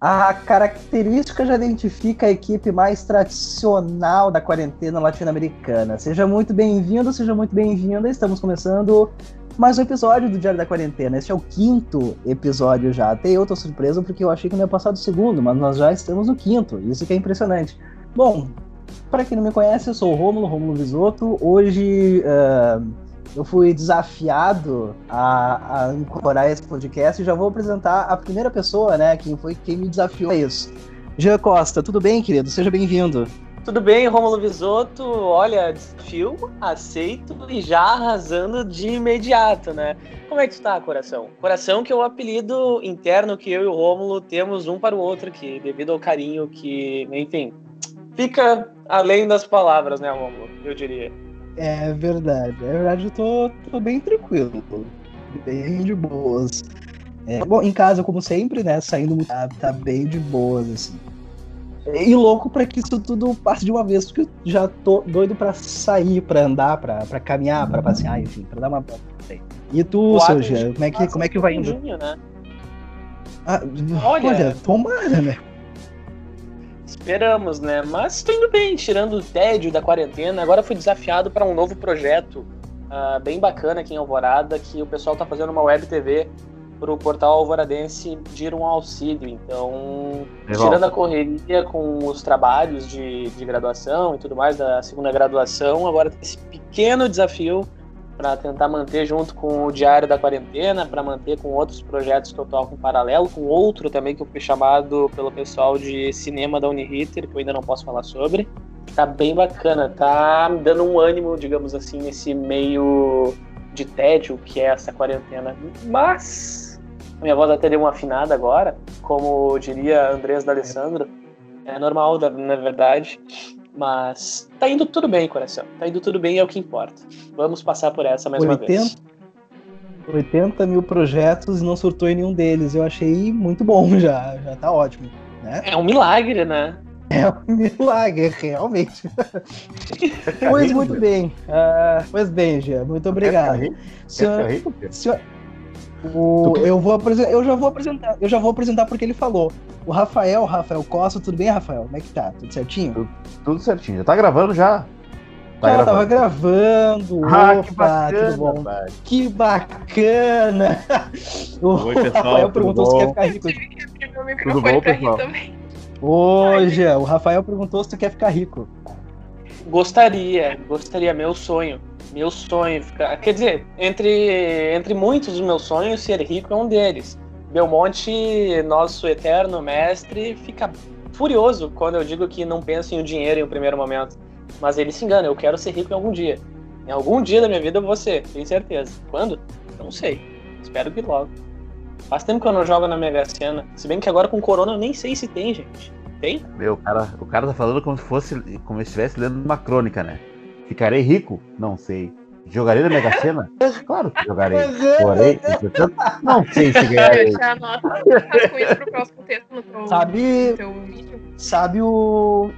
A característica já identifica a equipe mais tradicional da quarentena latino-americana. Seja muito bem-vindo, seja muito bem-vinda. Estamos começando mais um episódio do Diário da Quarentena. Este é o quinto episódio já. Até eu tô surpreso porque eu achei que não ia passar do segundo, mas nós já estamos no quinto. Isso que é impressionante. Bom, para quem não me conhece, eu sou o Rômulo, Rômulo Visoto. Hoje uh, eu fui desafiado a, a incorporar esse podcast e já vou apresentar a primeira pessoa, né, quem foi quem me desafiou a isso. Jean Costa, tudo bem, querido? Seja bem-vindo. Tudo bem, Romulo Visoto? Olha, desafio, aceito e já arrasando de imediato, né? Como é que está, coração? Coração que é o apelido interno que eu e o Rômulo temos um para o outro aqui, devido ao carinho que, enfim, fica além das palavras, né, Rômulo? Eu diria. É verdade, é verdade, eu tô, tô bem tranquilo, bem de boas. É, bom, em casa, como sempre, né, saindo, tá, tá bem de boas, assim. E louco para que isso tudo passe de uma vez, porque eu já tô doido para sair, para andar, para caminhar, para passear, enfim, para dar uma volta. E tu, seu Jean, como é que, como é que vai indo? Né? Ah, olha, olha, tomara, né? Esperamos, né? Mas estou indo bem, tirando o tédio da quarentena. Agora fui desafiado para um novo projeto uh, bem bacana aqui em Alvorada, que o pessoal está fazendo uma web TV para o portal alvoradense pedir um auxílio. Então, tirando a correria com os trabalhos de, de graduação e tudo mais da segunda graduação, agora tem esse pequeno desafio para tentar manter junto com o Diário da Quarentena, para manter com outros projetos que eu toco em paralelo, com outro também que eu fui chamado pelo pessoal de cinema da Uniriter, que eu ainda não posso falar sobre. Tá bem bacana, tá me dando um ânimo, digamos assim, nesse meio de tédio que é essa quarentena. Mas minha voz até deu uma afinada agora, como diria Andrés D'Alessandro. É normal, na verdade. Mas tá indo tudo bem, coração. Tá indo tudo bem, é o que importa. Vamos passar por essa mais 80, uma vez. 80 mil projetos e não surtou em nenhum deles. Eu achei muito bom já. Já tá ótimo. Né? É um milagre, né? É um milagre, realmente. pois muito bem. Uh, pois bem, Gia, muito obrigado. Senhor, senhor, o, eu, vou eu já vou apresentar, eu já vou apresentar porque ele falou. O Rafael, Rafael Costa, tudo bem, Rafael? Como é que tá? Tudo certinho? Tudo, tudo certinho. Já tá gravando já? Tá já gravando. tava gravando. Ah, Opa, que bacana, tudo bom. Que bacana! O Oi, pessoal, Rafael perguntou bom? se quer ficar rico. Tudo bom, pessoal? Hoje, o Rafael perguntou se tu quer ficar rico. Gostaria, gostaria, meu sonho. Meu sonho, ficar. Quer dizer, entre, entre muitos dos meus sonhos, ser rico é um deles. Belmonte, nosso eterno mestre, fica furioso quando eu digo que não penso em dinheiro em um primeiro momento. Mas ele se engana, eu quero ser rico em algum dia. Em algum dia da minha vida ser, tenho certeza. Quando? Não sei. Espero que logo. Faz tempo que eu não jogo na Mega Sena. Se bem que agora com Corona eu nem sei se tem, gente. Tem? Meu, cara, o cara tá falando como se fosse. como se estivesse lendo uma crônica, né? Ficarei rico? Não sei. Jogarei na Mega Sena? Claro que jogarei. Porém, não sei se ganharei. Sabe, sabe o...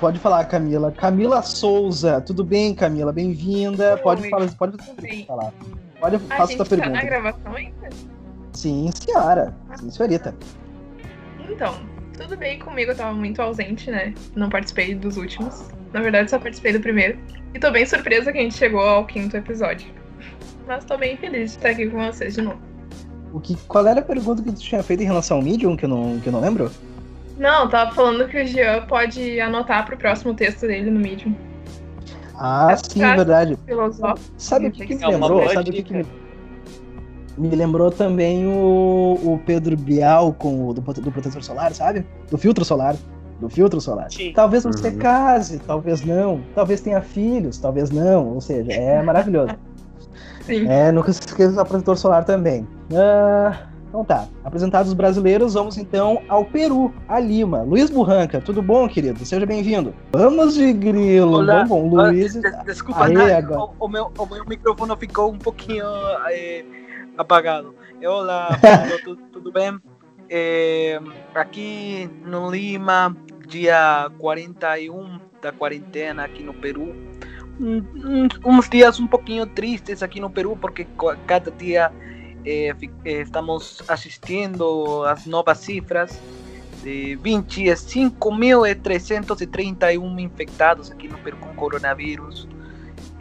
Pode falar, Camila. Camila Souza. Tudo bem, Camila? Bem-vinda. Pode falar, pode falar. Pode, faça sua pergunta. Tá na gravação ainda? Sim, senhora. Sim, senhorita. Então, tudo bem comigo, eu tava muito ausente, né? Não participei dos últimos. Na verdade, só participei do primeiro. E tô bem surpresa que a gente chegou ao quinto episódio. Mas tô bem feliz de estar aqui com vocês de novo. O que, qual era a pergunta que tu tinha feito em relação ao Medium, que eu não, que eu não lembro? Não, tava falando que o Jean pode anotar pro próximo texto dele no Medium. Ah, é sim, verdade. Sabe o que, que me lembrou? Sabe o que, que me... me lembrou também o, o Pedro Bial com o do, do protetor solar, sabe? Do filtro solar do filtro solar. Sim. Talvez você uhum. case, talvez não. Talvez tenha filhos, talvez não. Ou seja, é maravilhoso. Sim. É, nunca se esqueça do apresentador solar também. Uh, então tá. Apresentados os brasileiros, vamos então ao Peru, a Lima. Luiz Burranca, tudo bom, querido? Seja bem-vindo. Vamos de grilo. Olá. Bom, bom Luiz. Desculpa, Aí, o, o, meu, o meu microfone ficou um pouquinho é, apagado. Olá, tudo, tudo bem? É, aqui no Lima, dia 41 da quarentena aqui no Peru. Uns dias um pouquinho tristes aqui no Peru, porque cada dia eh, estamos assistindo às novas cifras de 25.331 infectados aqui no Peru com coronavírus.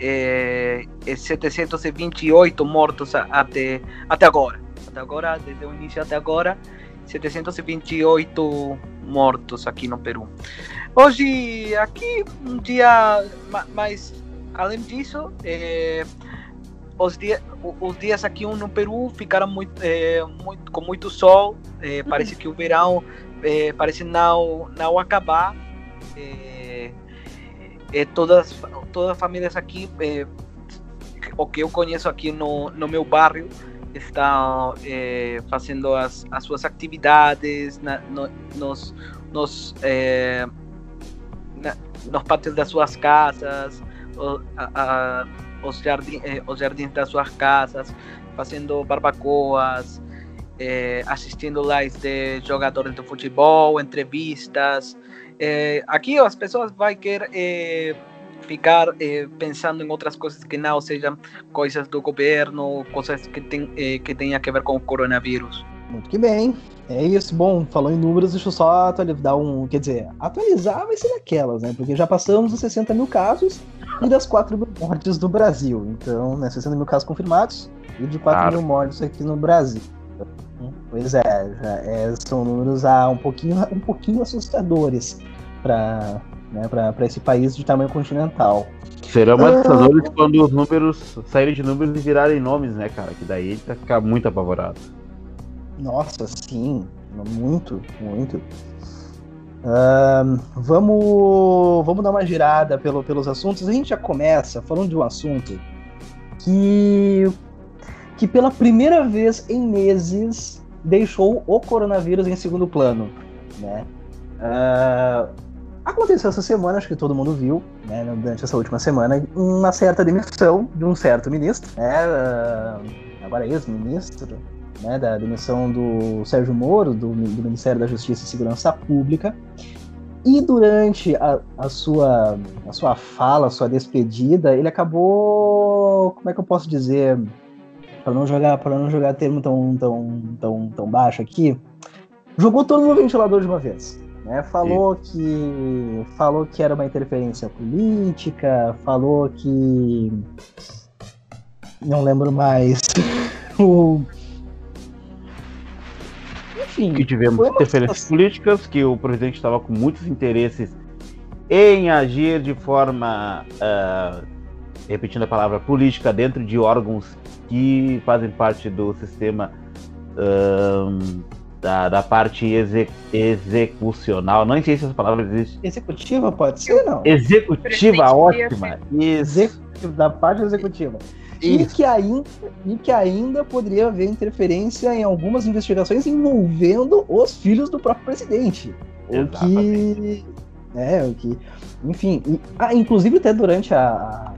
É, 728 mortos até, até agora. Até agora, desde o início até agora, 728 mortos aqui no Peru. Hoje, aqui, um dia, mas além disso, é, os, dia, os dias aqui no Peru ficaram muito, é, muito com muito sol. É, parece que o verão parece não, não acabar. Todas, todas as famílias aqui, o que eu conheço aqui no, no meu bairro, estão é, fazendo as, as suas atividades na, no, nos, nos, é, na, nos pátios das suas casas, o, a, a, os, jardim, é, os jardins das suas casas, fazendo barbacoas, assistindo lives de jogadores de futebol, entrevistas. Aqui as pessoas vão querer ficar pensando em outras coisas que não sejam coisas do governo, coisas que, tem, que tenham a ver com o coronavírus. Muito que bem. É isso. Bom, falou em números, deixa eu só atualizar um. Quer dizer, atualizar vai ser daquelas, né? Porque já passamos os 60 mil casos e das 4 mil mortes do Brasil. Então, né, 60 mil casos confirmados e de 4 claro. mil mortes aqui no Brasil. Pois é, é, são números ah, um, pouquinho, um pouquinho assustadores para né, esse país de tamanho continental. Serão mais ah. assustadores ah, quando os números saírem de números e virarem nomes, né, cara? Que daí ele vai ficar muito apavorado. Nossa, sim, muito, muito. Uh, vamos, vamos dar uma girada pelo, pelos assuntos. A gente já começa falando de um assunto que que pela primeira vez em meses deixou o coronavírus em segundo plano, né? Uh, aconteceu essa semana, acho que todo mundo viu, né, durante essa última semana, uma certa demissão de um certo ministro, né, uh, agora ex-ministro, né, da demissão do Sérgio Moro, do, do, Ministério da Justiça e Segurança Pública. E durante a, a, sua, a sua fala, a sua despedida, ele acabou, como é que eu posso dizer, para não jogar para não jogar termo tão, tão, tão, tão baixo aqui, jogou todo no ventilador de uma vez. Né? Falou Sim. que falou que era uma interferência política, falou que não lembro mais o enfim, que tivemos interferências políticas, que o presidente estava com muitos interesses em agir de forma, uh, repetindo a palavra política, dentro de órgãos que fazem parte do sistema um, da, da parte exec, execucional. Não sei se essa palavra existe. Executiva pode ser, não? Executiva, ótima. Isso. Da parte executiva. E que, ainda, e que ainda poderia haver interferência em algumas investigações envolvendo os filhos do próprio presidente. O que. É, o que. Enfim, e, ah, inclusive até durante a,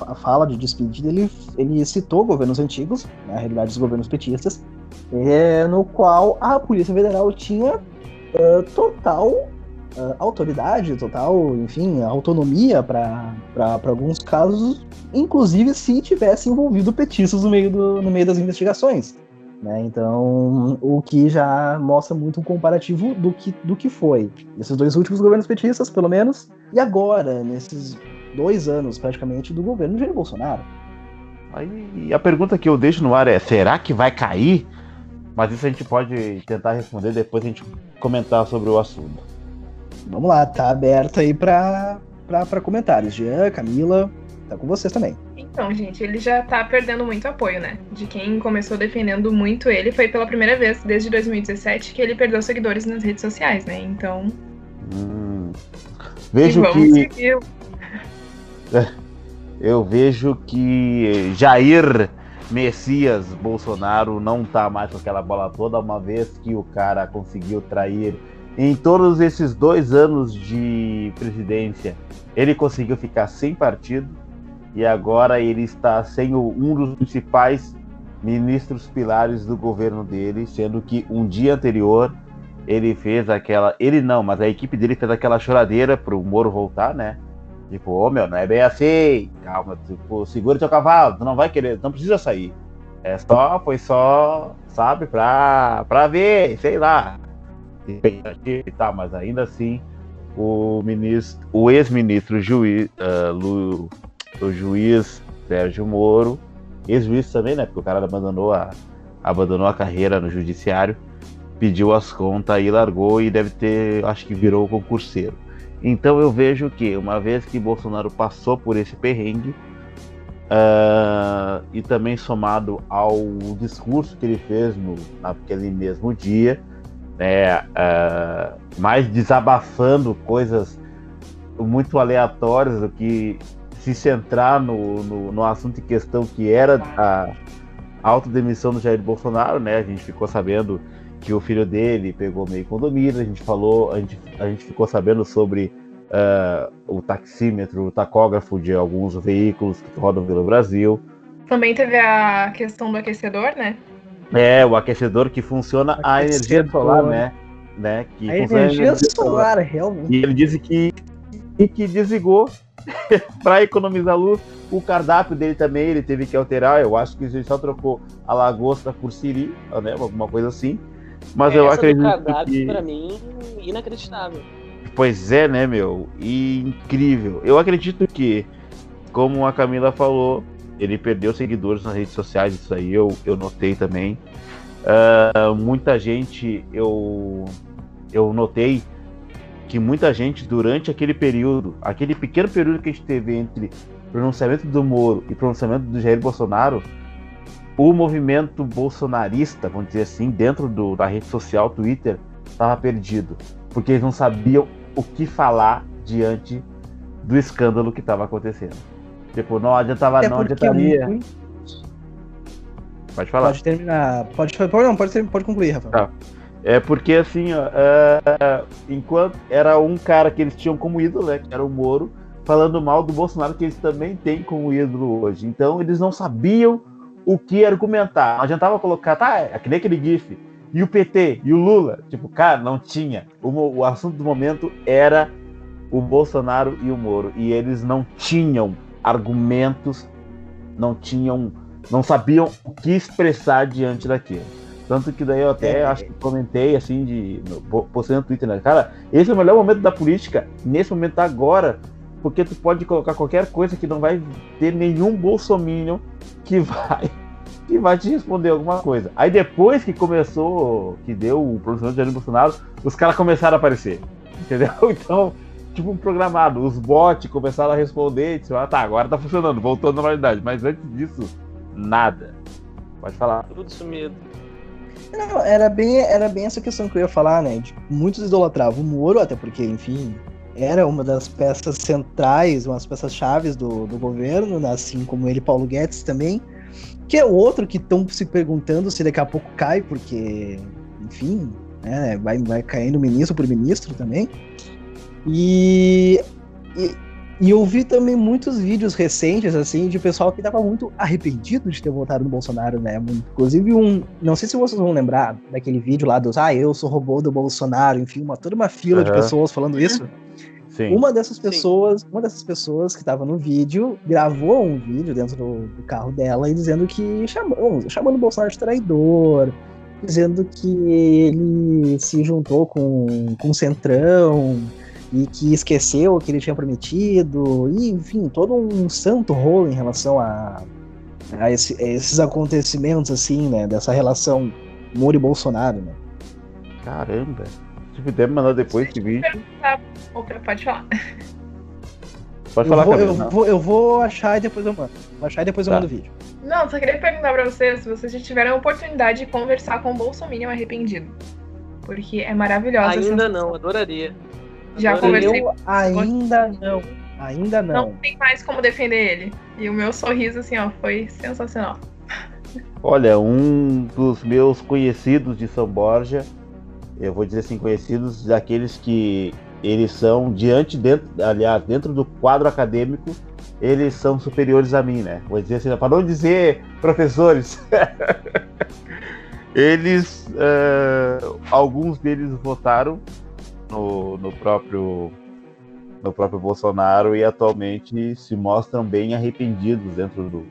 a, fala de despedida, ele, ele citou governos antigos, né, na realidade os governos petistas, é, no qual a Polícia Federal tinha uh, total uh, autoridade, total, enfim, autonomia para alguns casos, inclusive se tivesse envolvido petistas no meio, do, no meio das investigações. Né? Então, o que já mostra muito um comparativo do que, do que foi. Esses dois últimos governos petistas, pelo menos, e agora, nesses dois anos praticamente do governo Jair Bolsonaro. Aí a pergunta que eu deixo no ar é: será que vai cair? Mas isso a gente pode tentar responder depois a gente comentar sobre o assunto. Vamos lá, tá aberto aí para comentários. Jean, Camila, tá com vocês também. Então, gente, ele já tá perdendo muito apoio, né? De quem começou defendendo muito ele, foi pela primeira vez desde 2017 que ele perdeu seguidores nas redes sociais, né? Então. Hum. Vejo que. Seguir eu vejo que Jair Messias Bolsonaro não tá mais com aquela bola toda, uma vez que o cara conseguiu trair em todos esses dois anos de presidência, ele conseguiu ficar sem partido e agora ele está sem um dos principais ministros pilares do governo dele, sendo que um dia anterior ele fez aquela, ele não, mas a equipe dele fez aquela choradeira pro Moro voltar, né? Tipo, ô oh, meu, não é bem assim. Calma, tipo, segura teu cavalo, tu não vai querer, não precisa sair. É só, foi só, sabe, pra, pra ver, sei lá. E tal, mas ainda assim, o ministro, o ex-ministro juiz, uh, o juiz Sérgio Moro, ex-juiz também, né? Porque o cara abandonou a, abandonou a carreira no judiciário, pediu as contas e largou e deve ter, acho que virou concurseiro. Então eu vejo que, uma vez que Bolsonaro passou por esse perrengue, uh, e também somado ao discurso que ele fez no, naquele mesmo dia, né, uh, mais desabafando coisas muito aleatórias do que se centrar no, no, no assunto em questão que era a autodemissão do Jair Bolsonaro, né? A gente ficou sabendo que o filho dele pegou meio condomínio, a gente falou, a gente, a gente ficou sabendo sobre uh, o taxímetro, o tacógrafo de alguns veículos que rodam pelo Brasil. Também teve a questão do aquecedor, né? É, o aquecedor que funciona a energia solar, né? né? Que a energia, energia solar, solar, realmente. E ele disse que, e que desligou para economizar luz. O cardápio dele também ele teve que alterar. Eu acho que ele só trocou a lagosta por siri, né? Alguma coisa assim. Mas é, eu acredito do que para mim inacreditável. Pois é, né, meu? E incrível. Eu acredito que, como a Camila falou, ele perdeu seguidores nas redes sociais, isso aí eu, eu notei também. Uh, muita gente, eu, eu notei que muita gente, durante aquele período, aquele pequeno período que a gente teve entre pronunciamento do Moro e pronunciamento do Jair Bolsonaro, o movimento bolsonarista, vamos dizer assim, dentro do, da rede social Twitter, estava perdido. Porque eles não sabiam o que falar diante do escândalo que estava acontecendo. Tipo, não adiantava, é não adiantaria. Muito... Pode falar. Pode terminar. Pode, pode, não, pode, pode concluir, Rafael. Tá. É porque assim, ó, é, enquanto era um cara que eles tinham como ídolo, né, que era o Moro, falando mal do Bolsonaro, que eles também têm como ídolo hoje. Então eles não sabiam o que argumentar. Não adiantava colocar, tá, é que nem aquele GIF e o PT e o Lula. Tipo, cara, não tinha. O, o assunto do momento era o Bolsonaro e o Moro. E eles não tinham argumentos, não tinham, não sabiam o que expressar diante daquilo. Tanto que daí eu até é, acho que comentei assim de. postei no Twitter, né? Cara, esse é o melhor momento da política, nesse momento agora, porque tu pode colocar qualquer coisa que não vai ter nenhum bolsominion que vai que vai te responder alguma coisa. Aí depois que começou, que deu o pronunciamento de Jair Bolsonaro, os caras começaram a aparecer. Entendeu? Então, tipo um programado. Os bots começaram a responder e disseram, ah tá, agora tá funcionando, voltou à normalidade. Mas antes disso, nada. Pode falar. Tudo sumido. Não, era bem, era bem essa questão que eu ia falar, né? De, muitos idolatravam o Moro, até porque, enfim, era uma das peças centrais, uma das peças chaves do, do governo, né? assim como ele, Paulo Guedes também. Que é outro que estão se perguntando se daqui a pouco cai, porque, enfim, né, vai, vai caindo ministro por ministro também. E, e, e, eu vi também muitos vídeos recentes, assim, de pessoal que estava muito arrependido de ter votado no Bolsonaro, né? Inclusive um. Não sei se vocês vão lembrar daquele vídeo lá dos Ah, eu sou robô do Bolsonaro, enfim, uma, toda uma fila uhum. de pessoas falando isso. Sim. Uma dessas pessoas, Sim. uma dessas pessoas que estava no vídeo, gravou um vídeo dentro do, do, carro dela e dizendo que chamou, chamando o Bolsonaro de traidor, dizendo que ele se juntou com, com o Centrão e que esqueceu o que ele tinha prometido, e enfim, todo um santo rolo em relação a, a, esse, a esses acontecimentos, assim, né, dessa relação Moro e Bolsonaro, né. Caramba! Se puder mandar depois esse vídeo. pode falar. Pode falar, eu vou, eu, vou, eu vou achar e depois eu mando. Vou achar e depois tá. eu mando o vídeo. Não, só queria perguntar pra vocês se vocês já tiveram a oportunidade de conversar com o Bolsonaro arrependido. Porque é maravilhosa. Ainda não, adoraria. Já adoraria. conversei. Eu ainda não. Ainda não. Não tem mais como defender ele. E o meu sorriso, assim, ó, foi sensacional. Olha, um dos meus conhecidos de São Borja eu vou dizer assim, conhecidos daqueles que eles são diante dentro, aliás, dentro do quadro acadêmico, eles são superiores a mim, né? Vou dizer assim, para não dizer professores. eles, uh, alguns deles votaram no, no próprio no próprio Bolsonaro e atualmente se mostram bem arrependidos dentro do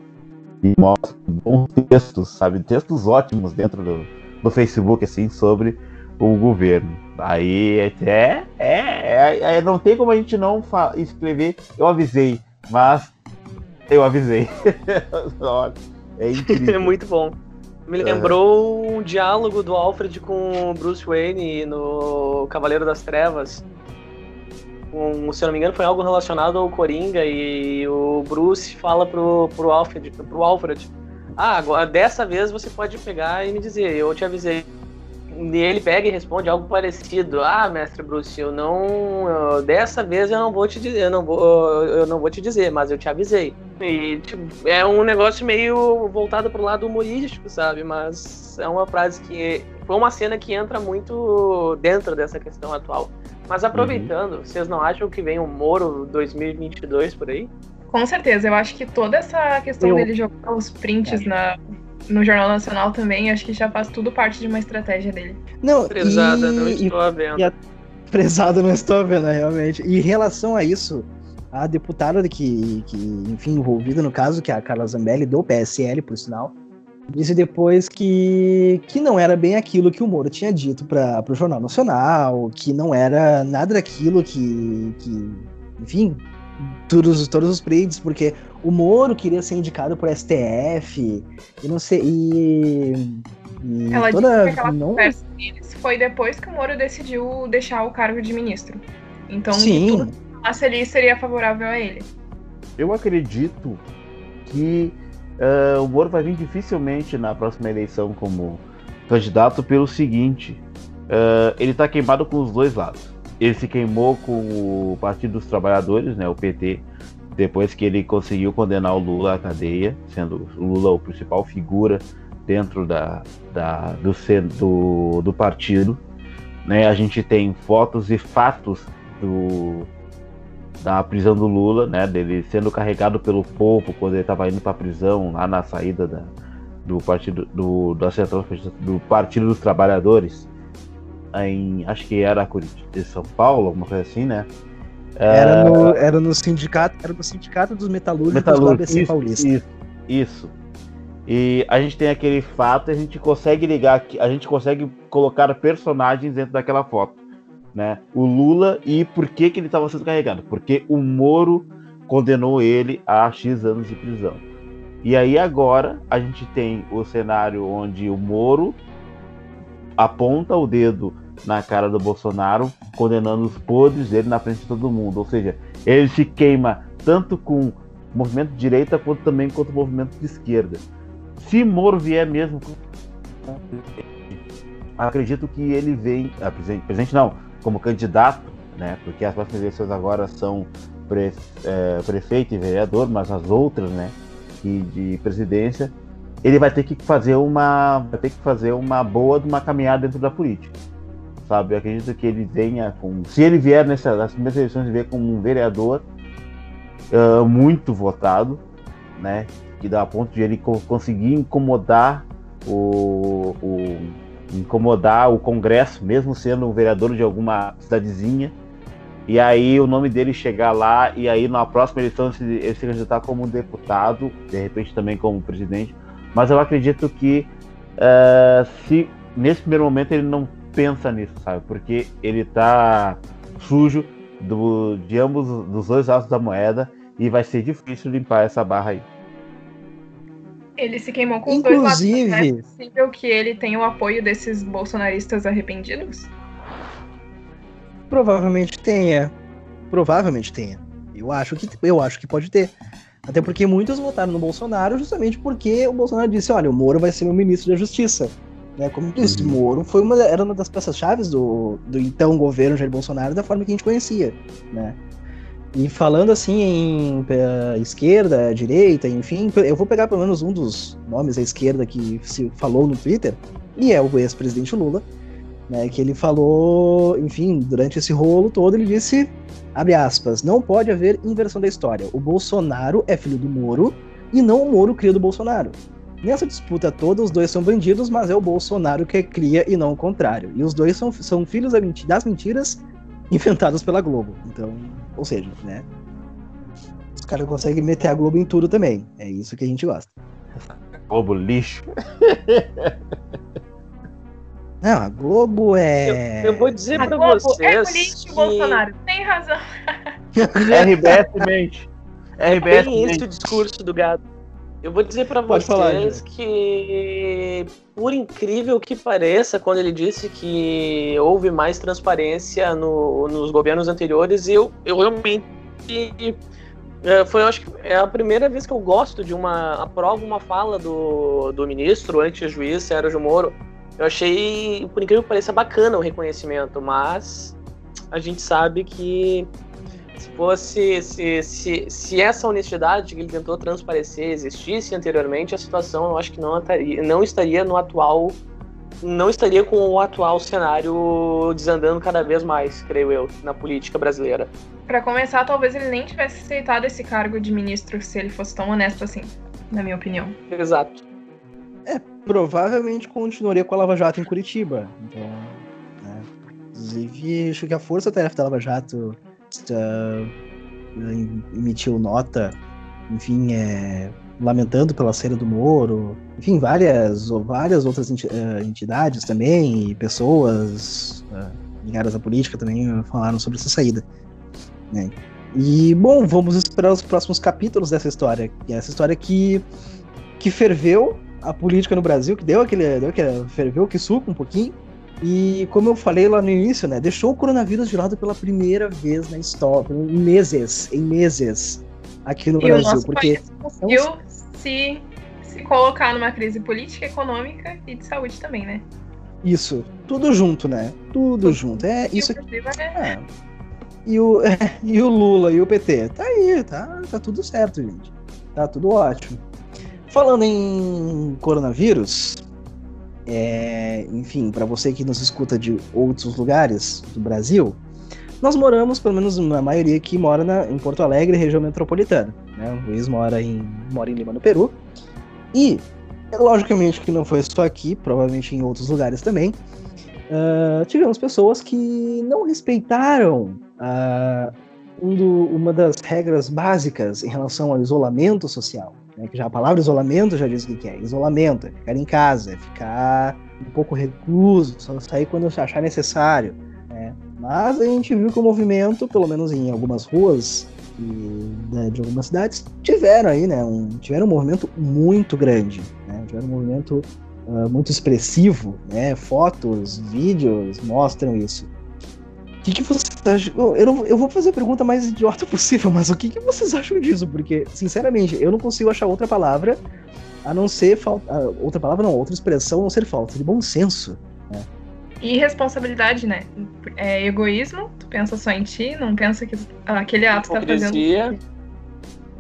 e mostra bons textos, sabe? Textos ótimos dentro do, do Facebook, assim, sobre o governo. Aí é, é, é, é não tem como a gente não escrever, eu avisei, mas eu avisei. é incrível. É muito bom. Me lembrou uhum. um diálogo do Alfred com o Bruce Wayne no Cavaleiro das Trevas. Um, se eu não me engano, foi algo relacionado ao Coringa e o Bruce fala pro, pro Alfred, pro Alfred, ah, agora dessa vez você pode pegar e me dizer, eu te avisei. E ele pega e responde algo parecido. Ah, mestre Bruce, eu não. Eu, dessa vez eu não vou te dizer, eu não vou, eu não vou te dizer, mas eu te avisei. E tipo, é um negócio meio voltado pro lado humorístico, sabe? Mas é uma frase que. Foi uma cena que entra muito dentro dessa questão atual. Mas aproveitando, uhum. vocês não acham que vem o Moro 2022 por aí? Com certeza, eu acho que toda essa questão eu... dele jogar os prints é. na, no Jornal Nacional também, acho que já faz tudo parte de uma estratégia dele. Não, Prezada, e, não estou vendo. A, prezada, não estou vendo, realmente. E em relação a isso, a deputada que, que, enfim, envolvida no caso, que é a Carla Zambelli, do PSL, por sinal, disse depois que, que não era bem aquilo que o Moro tinha dito para o Jornal Nacional, que não era nada daquilo que, que enfim, todos, todos os prints, porque o Moro queria ser indicado por STF, e não sei, e. e Ela toda, disse que aquela não... conversa deles foi depois que o Moro decidiu deixar o cargo de ministro. Então, Sim. tudo que ali seria favorável a ele. Eu acredito que uh, o Moro vai vir dificilmente na próxima eleição como candidato pelo seguinte: uh, ele está queimado com os dois lados ele se queimou com o Partido dos Trabalhadores, né, o PT, depois que ele conseguiu condenar o Lula à cadeia, sendo o Lula o principal figura dentro da, da do, do, do partido. Né, a gente tem fotos e fatos do, da prisão do Lula, né, dele sendo carregado pelo povo quando ele estava indo para a prisão, lá na saída da, do partido do, da central do Partido dos Trabalhadores em acho que era de São Paulo, alguma coisa assim, né? Era, no, é, era no sindicato, era no sindicato dos metalúrgicos Metalúrgico, do ABC isso, Paulista. Isso, isso. E a gente tem aquele fato, a gente consegue ligar, a gente consegue colocar personagens dentro daquela foto, né? O Lula e por que que ele estava sendo carregado? Porque o Moro condenou ele a X anos de prisão. E aí agora a gente tem o cenário onde o Moro aponta o dedo na cara do Bolsonaro, condenando os podres dele na frente de todo mundo. Ou seja, ele se queima tanto com o movimento de direita quanto também contra o movimento de esquerda. Se Moro vier mesmo, acredito que ele vem, ah, presidente, presidente não, como candidato, né? Porque as próximas eleições agora são pre, é, prefeito e vereador, mas as outras, né? De presidência, ele vai ter que fazer uma, vai ter que fazer uma boa de uma caminhada dentro da política sabe? Eu acredito que ele venha com. Se ele vier nessas nas primeiras eleições, vier como um vereador uh, muito votado, né? Que dá a ponto de ele co conseguir incomodar o, o, incomodar o Congresso, mesmo sendo um vereador de alguma cidadezinha. E aí o nome dele chegar lá e aí na próxima eleição ele se candidatar como deputado, de repente também como presidente. Mas eu acredito que uh, se nesse primeiro momento ele não pensa nisso, sabe? Porque ele tá sujo do, de ambos dos dois lados da moeda e vai ser difícil limpar essa barra aí. Ele se queimou com Inclusive... os dois lados. É possível que ele tenha o apoio desses bolsonaristas arrependidos? Provavelmente tenha. Provavelmente tenha. Eu acho que eu acho que pode ter. Até porque muitos votaram no Bolsonaro justamente porque o Bolsonaro disse: olha, o Moro vai ser meu ministro da Justiça. Né? Como disse, uhum. Moro foi uma, era uma das peças-chave do, do então governo Jair Bolsonaro da forma que a gente conhecia. Né? E falando assim em esquerda, direita, enfim, eu vou pegar pelo menos um dos nomes da esquerda que se falou no Twitter, e é o ex-presidente Lula, né, que ele falou, enfim, durante esse rolo todo, ele disse, abre aspas, não pode haver inversão da história. O Bolsonaro é filho do Moro e não o Moro cria do Bolsonaro. Nessa disputa toda, os dois são bandidos, mas é o Bolsonaro que cria e não o contrário. E os dois são, são filhos das mentiras inventadas pela Globo. Então, ou seja, né? Os caras conseguem meter a Globo em tudo também. É isso que a gente gosta. Globo lixo. Não, a Globo é. Eu, eu vou dizer a pra Globo vocês. É político, que... Bolsonaro. Tem razão. RBS mente. RBS Bem esse o discurso do gado. Eu vou dizer para vocês falar, que, por incrível que pareça, quando ele disse que houve mais transparência no, nos governos anteriores, eu, eu realmente é, foi, acho que é a primeira vez que eu gosto de uma aprovo uma fala do, do ministro, antes juiz Sérgio Moro. Eu achei, por incrível que pareça, bacana o reconhecimento, mas a gente sabe que se fosse se, se, se essa honestidade que ele tentou transparecer existisse anteriormente, a situação eu acho que não estaria, não estaria no atual não estaria com o atual cenário desandando cada vez mais, creio eu, na política brasileira. Para começar, talvez ele nem tivesse aceitado esse cargo de ministro se ele fosse tão honesto assim, na minha opinião. Exato. É, provavelmente continuaria com a Lava Jato em Curitiba. Então, né? Inclusive, acho que a força-tarefa da Lava Jato uh, emitiu nota, enfim, é, lamentando pela saída do Moro, enfim, várias, várias outras ah, entidades também, e pessoas uh, ligadas à política também falaram sobre essa saída. Né? E, bom, vamos esperar os próximos capítulos dessa história. Essa história que, que ferveu a política no Brasil, que deu aquele, deu aquele ferveu que suco um pouquinho, e como eu falei lá no início, né, deixou o coronavírus de lado pela primeira vez na história, em meses, em meses, aqui no e Brasil. Porque conseguiu se, se colocar numa crise política, econômica e de saúde também, né? Isso, tudo junto, né? Tudo, tudo. junto. É isso. aqui. é. E o, é, e o Lula e o PT, tá aí, tá, tá tudo certo, gente. Tá tudo ótimo. Falando em coronavírus, é, enfim, para você que nos escuta de outros lugares do Brasil, nós moramos, pelo menos a maioria que mora na, em Porto Alegre, região metropolitana. Né? O Luiz mora em, mora em Lima, no Peru. E, logicamente que não foi só aqui, provavelmente em outros lugares também, uh, tivemos pessoas que não respeitaram uh, um do, uma das regras básicas em relação ao isolamento social. Né, que já a palavra isolamento já diz o que é. Isolamento é ficar em casa, é ficar um pouco recluso, só sair quando achar necessário. Né? Mas a gente viu que o movimento, pelo menos em algumas ruas e, né, de algumas cidades, tiveram aí, né? Um, tiveram um movimento muito grande, né? Tiveram um movimento uh, muito expressivo, né? Fotos, vídeos mostram isso que, que vocês acham? Eu, não, eu vou fazer a pergunta mais idiota possível, mas o que, que vocês acham disso? Porque, sinceramente, eu não consigo achar outra palavra a não ser falta. Outra palavra não, outra expressão a não ser falta de bom senso. Né? E responsabilidade, né? É egoísmo, tu pensa só em ti, não pensa que aquele ato tá fazendo.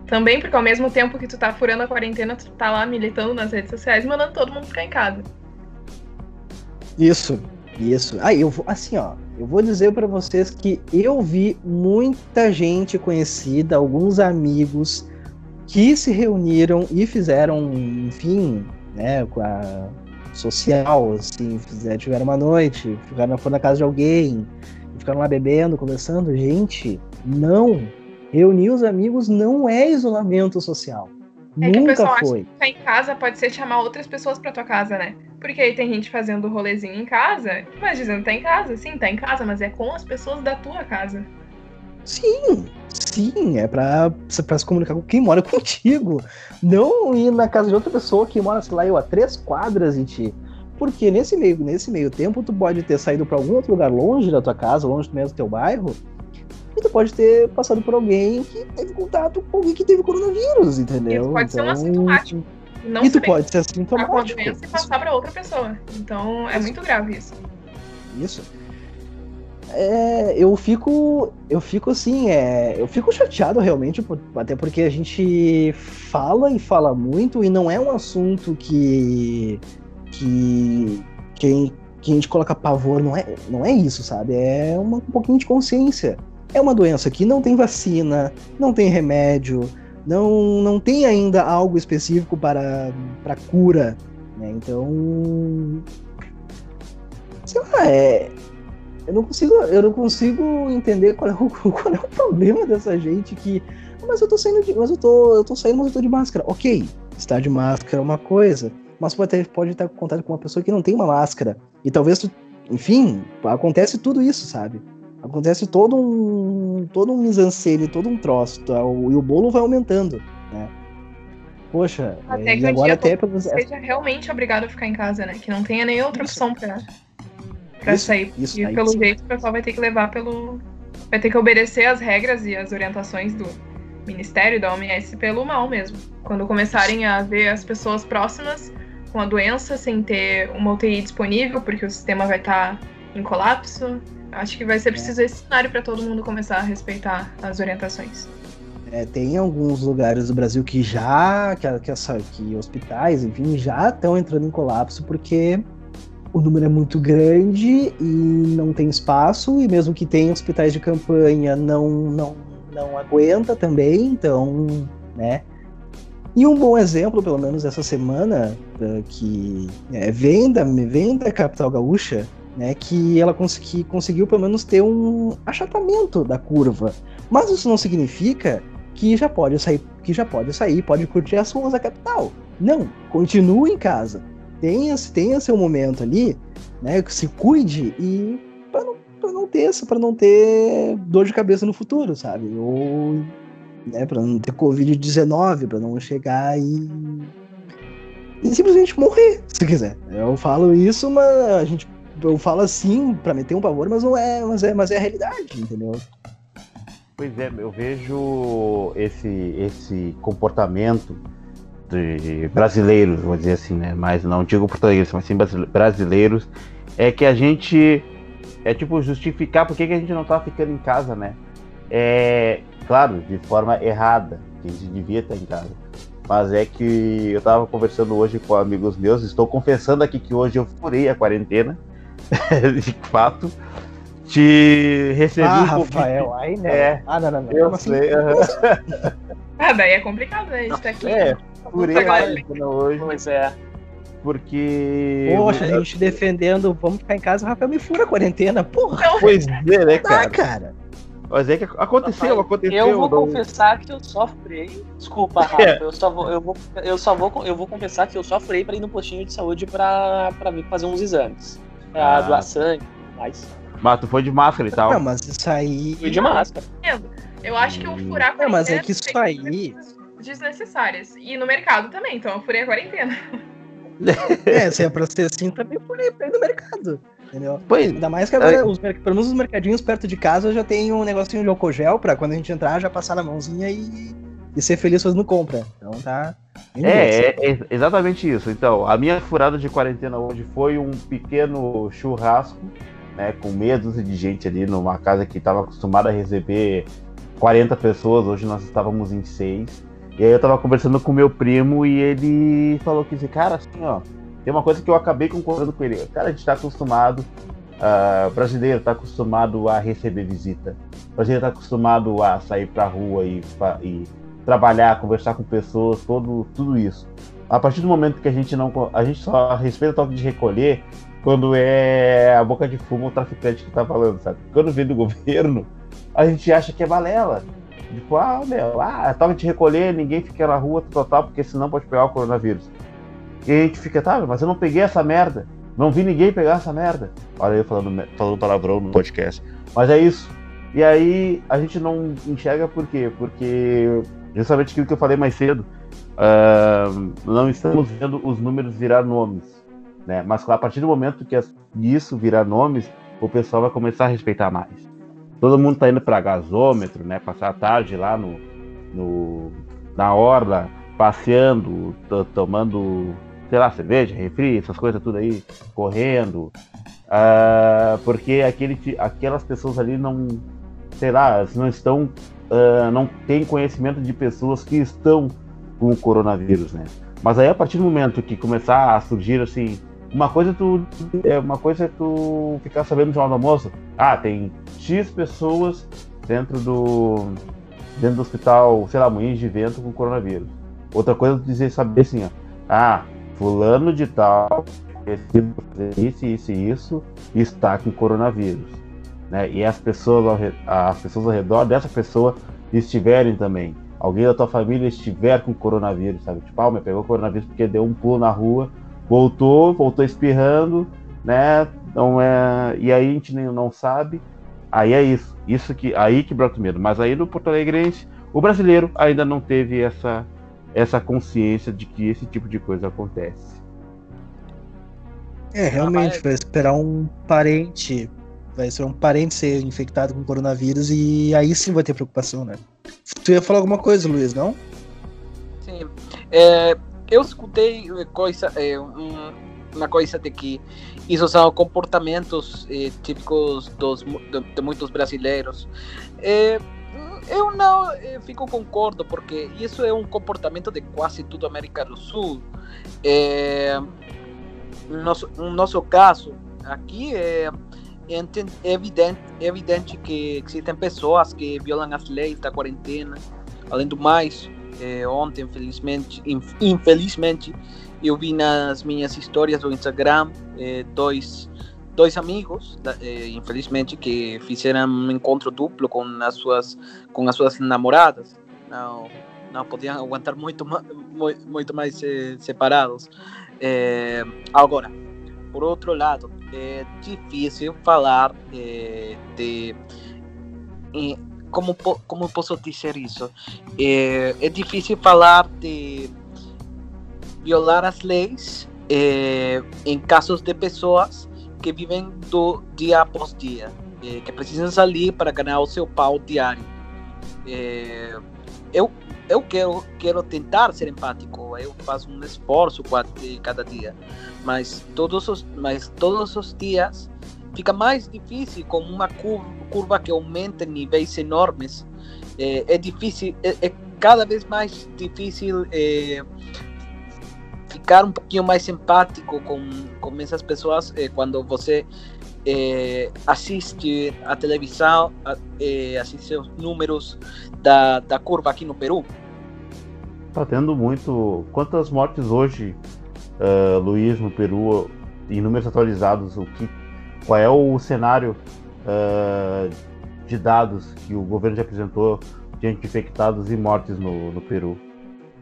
Também porque ao mesmo tempo que tu tá furando a quarentena, tu tá lá militando nas redes sociais, mandando todo mundo ficar em casa. Isso, isso. Aí ah, eu vou, assim, ó, eu vou dizer para vocês que eu vi muita gente conhecida, alguns amigos que se reuniram e fizeram, enfim, né, com a social, assim, fizeram, tiveram uma noite, ficaram foram na casa de alguém, ficaram lá bebendo, conversando. Gente, não. Reunir os amigos não é isolamento social. É Nunca que o pessoal foi. acha que ficar em casa pode ser chamar outras pessoas para tua casa, né? Porque aí tem gente fazendo rolezinho em casa, mas dizendo que tá em casa. Sim, tá em casa, mas é com as pessoas da tua casa. Sim, sim, é pra, pra se comunicar com quem mora contigo. Não ir na casa de outra pessoa que mora, sei lá, eu, a três quadras de ti. Porque nesse meio, nesse meio tempo, tu pode ter saído para algum outro lugar longe da tua casa, longe mesmo do teu bairro, e tu pode ter passado por alguém que teve contato com alguém que teve coronavírus, entendeu? Isso pode então, ser um então, assintomático. Não e tu pode ser assintomático. A e passar para outra pessoa. Então é muito grave isso. Isso. É, eu fico, eu fico assim, é, eu fico chateado realmente, por, até porque a gente fala e fala muito e não é um assunto que que, que, que a gente coloca pavor, não é, não é isso, sabe? É uma, um pouquinho de consciência. É uma doença que não tem vacina, não tem remédio, não, não tem ainda algo específico para, para cura. Né? Então. Sei lá, é, eu não consigo, eu não consigo entender qual é, o, qual é o problema dessa gente que. mas eu tô saindo de, mas eu tô, eu tô saindo, mas eu tô de máscara. Ok, estar de máscara é uma coisa, mas pode, pode estar com contato com uma pessoa que não tem uma máscara. E talvez tu, enfim, acontece tudo isso, sabe? Acontece todo um todo um mise todo um troço, tá? e o bolo vai aumentando, né? Poxa, até é, que e agora até pra você seja realmente obrigado a ficar em casa, né? Que não tenha nem outra opção para para sair. Isso, e pelo jeito o pessoal vai ter que levar pelo vai ter que obedecer as regras e as orientações do Ministério da OMS pelo mal mesmo. Quando começarem a ver as pessoas próximas com a doença sem ter uma UTI disponível, porque o sistema vai estar tá em colapso, acho que vai ser é. preciso esse cenário para todo mundo começar a respeitar as orientações. É, tem alguns lugares do Brasil que já, que, que, que hospitais, enfim, já estão entrando em colapso porque o número é muito grande e não tem espaço, e mesmo que tenha hospitais de campanha, não, não, não aguenta também, então, né? E um bom exemplo, pelo menos essa semana, que é, vem, da, vem da capital gaúcha, né, que ela consegui, conseguiu pelo menos ter um achatamento da curva. Mas isso não significa que já pode sair, que já pode sair, pode curtir as ruas da capital. Não, continue em casa. Tenha, tenha seu momento ali, né, se cuide e para não, não ter para não ter dor de cabeça no futuro, sabe? Ou né, para não ter covid-19, para não chegar e e simplesmente morrer, se quiser. Eu falo isso, mas a gente eu falo assim para meter um pavor, mas não é, mas é, mas é a realidade, entendeu? Pois é, eu vejo esse esse comportamento de brasileiros, vou dizer assim, né? Mas não digo português, mas sim brasileiros, é que a gente é tipo justificar por que a gente não tá ficando em casa, né? É claro, de forma errada, que a gente devia estar em casa. Mas é que eu tava conversando hoje com amigos meus, estou confessando aqui que hoje eu furei a quarentena de fato. Te recebi ah, um Rafael, aí né? É, ah, não, não, não. Eu assim? sei. ah, daí é complicado, né? Tá aqui. É, furei a hoje. Pois é. Porque. Poxa, a gente defendendo, vamos ficar em casa, o Rafael me fura a quarentena, porra. Pois é, né, cara? cara. Mas é que aconteceu, aconteceu. Eu vou não... confessar que eu só furei. Desculpa, Rafa. É. Eu só vou, eu vou, eu só vou, eu vou confessar que eu só furei para ir no postinho de saúde para vir fazer uns exames pra ah. doar sangue e mais. Mas tu foi de máscara e tal. Não, mas isso aí. Fui de máscara. Eu acho que o furar Não, mas é que isso aí. Desnecessárias. E no mercado também, então eu furei a quarentena. é, se é pra ser assim, também furei pra ir no mercado. Entendeu? Pois, Ainda mais que agora, é... os, pelo menos os mercadinhos perto de casa já tem um negocinho de álcool gel pra quando a gente entrar já passar na mãozinha e, e ser feliz fazendo compra. Então tá. É, é, é, exatamente isso. Então, a minha furada de quarentena hoje foi um pequeno churrasco, né, com meia dúzia de gente ali numa casa que estava acostumada a receber 40 pessoas, hoje nós estávamos em seis. E aí eu tava conversando com meu primo e ele falou que, cara, assim, ó, tem uma coisa que eu acabei concordando com ele. Cara, a gente tá acostumado, uh, brasileiro tá acostumado a receber visita. O brasileiro tá acostumado a sair pra rua e, e trabalhar, conversar com pessoas, todo, tudo isso. A partir do momento que a gente não. A gente só respeita o toque de recolher quando é a boca de fumo o traficante que tá falando, sabe? Quando vem do governo, a gente acha que é balela. Tipo, ah, meu, ah, toque de recolher, ninguém fica na rua total, porque senão pode pegar o coronavírus. E a gente fica, tá, mas eu não peguei essa merda. Não vi ninguém pegar essa merda. Olha eu falando, falando palavrão no podcast. Mas é isso. E aí a gente não enxerga por quê? Porque justamente aquilo que eu falei mais cedo, uh, não estamos vendo os números virar nomes, né? Mas a partir do momento que isso virar nomes, o pessoal vai começar a respeitar mais. Todo mundo tá indo para gasômetro, né? Passar a tarde lá no, no na orla, passeando, tomando, sei lá, cerveja, refri, essas coisas tudo aí, correndo, uh, porque aquele, aquelas pessoas ali não, sei lá, não estão uh, não tem conhecimento de pessoas que estão com o coronavírus, né? Mas aí a partir do momento que começar a surgir assim, uma coisa tu é uma coisa é tu ficar sabendo no jornal do almoço, ah, tem X pessoas dentro do dentro do hospital, sei lá, Moinhos de Vento com coronavírus. Outra coisa é tu dizer saber assim, ó, ah, fulano de tal isso, isso isso está com coronavírus né, e as pessoas, ao, as pessoas ao redor dessa pessoa estiverem também. alguém da tua família estiver com coronavírus, sabe? Tipo, ah, me pegou coronavírus porque deu um pulo na rua, voltou, voltou espirrando, né? Não é, e aí a gente nem não sabe. Aí é isso, isso que aí que brota medo. Mas aí no Porto Alegrense, o brasileiro ainda não teve essa essa consciência de que esse tipo de coisa acontece. É, realmente, vai esperar um parente, vai ser um parente ser infectado com coronavírus e aí sim vai ter preocupação, né? Tu ia falar alguma coisa, Luiz, não? Sim. É, eu escutei coisa, é, um, uma coisa de que isso são comportamentos eh, típicos dos, de, de, muitos brasileiros. Eh, eu não eh, fico concordo, porque isso é um comportamento de quase toda a América do Sul. no, nosso, no nosso caso, aqui é, é evidente, é evidente que existem pessoas que violam as leis da quarentena. Além do mais, ontem, infelizmente, infelizmente eu vi nas minhas histórias do Instagram eh, dois, dois amigos, eh, infelizmente, que fizeram um encontro duplo com as suas, com as suas namoradas. Não, não podiam aguentar muito, muito mais eh, separados. agora, por outro lado, é difícil falar de. Como, como posso dizer isso? É, é difícil falar de violar as leis eh, em casos de pessoas que vivem do dia após dia, eh, que precisam sair para ganhar o seu pau diário. Eh, eu eu quero quero tentar ser empático, eu faço um esforço cada dia, mas todos os mas todos os dias fica mais difícil com uma curva, curva que aumenta em níveis enormes. É, é difícil, é, é, cada vez mais difícil é, ficar um pouquinho mais empático com, com essas pessoas eh, quando você eh, assiste a televisão, eh, assiste os números da, da curva aqui no Peru? Tá tendo muito. Quantas mortes hoje, uh, Luiz, no Peru, em números atualizados? O que, qual é o cenário uh, de dados que o governo já apresentou diante de infectados e mortes no, no Peru?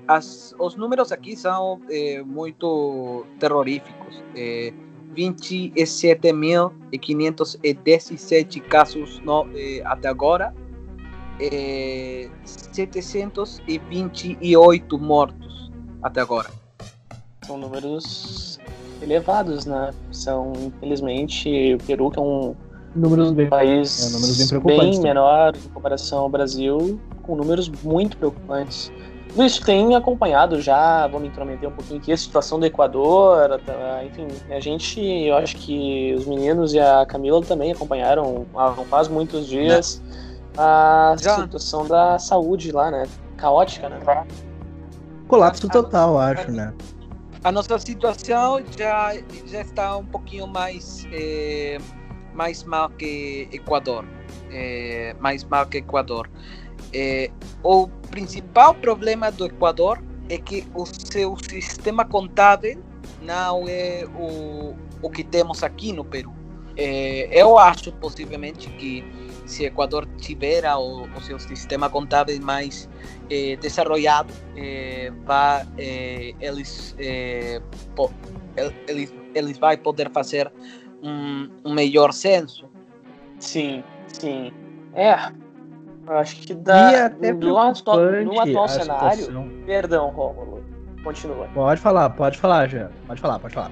as, os números aqui são é, muito terroríficos. É, 27.517 casos no, é, até agora, é, 728 mortos até agora. São números elevados, né? São, infelizmente, o Peru, que é um números bem, país é, números bem, bem menor em comparação ao Brasil, com números muito preocupantes. Luiz, tem acompanhado já, vou me intrometer um pouquinho aqui, a situação do Equador, tá, enfim, a gente, eu acho que os meninos e a Camila também acompanharam há não faz muitos dias a já. situação da saúde lá, né? Caótica, né? Colapso total, acho, né? A nossa situação já, já está um pouquinho mais, é, mais mal que Equador. É, mais mal que Equador. É, o principal problema do Equador é que o seu sistema contábil não é o, o que temos aqui no Peru. É, eu acho possivelmente que se o Equador tiver o, o seu sistema contábil mais é, desenvolvido, é, vai, eles, po, eles, eles vão poder fazer um, um melhor censo. Sim, sim. É, acho que dá. no, atual, no atual cenário. Situação. Perdão, Romulo. Continua. Pode falar, pode falar, Jean. Pode falar, pode falar.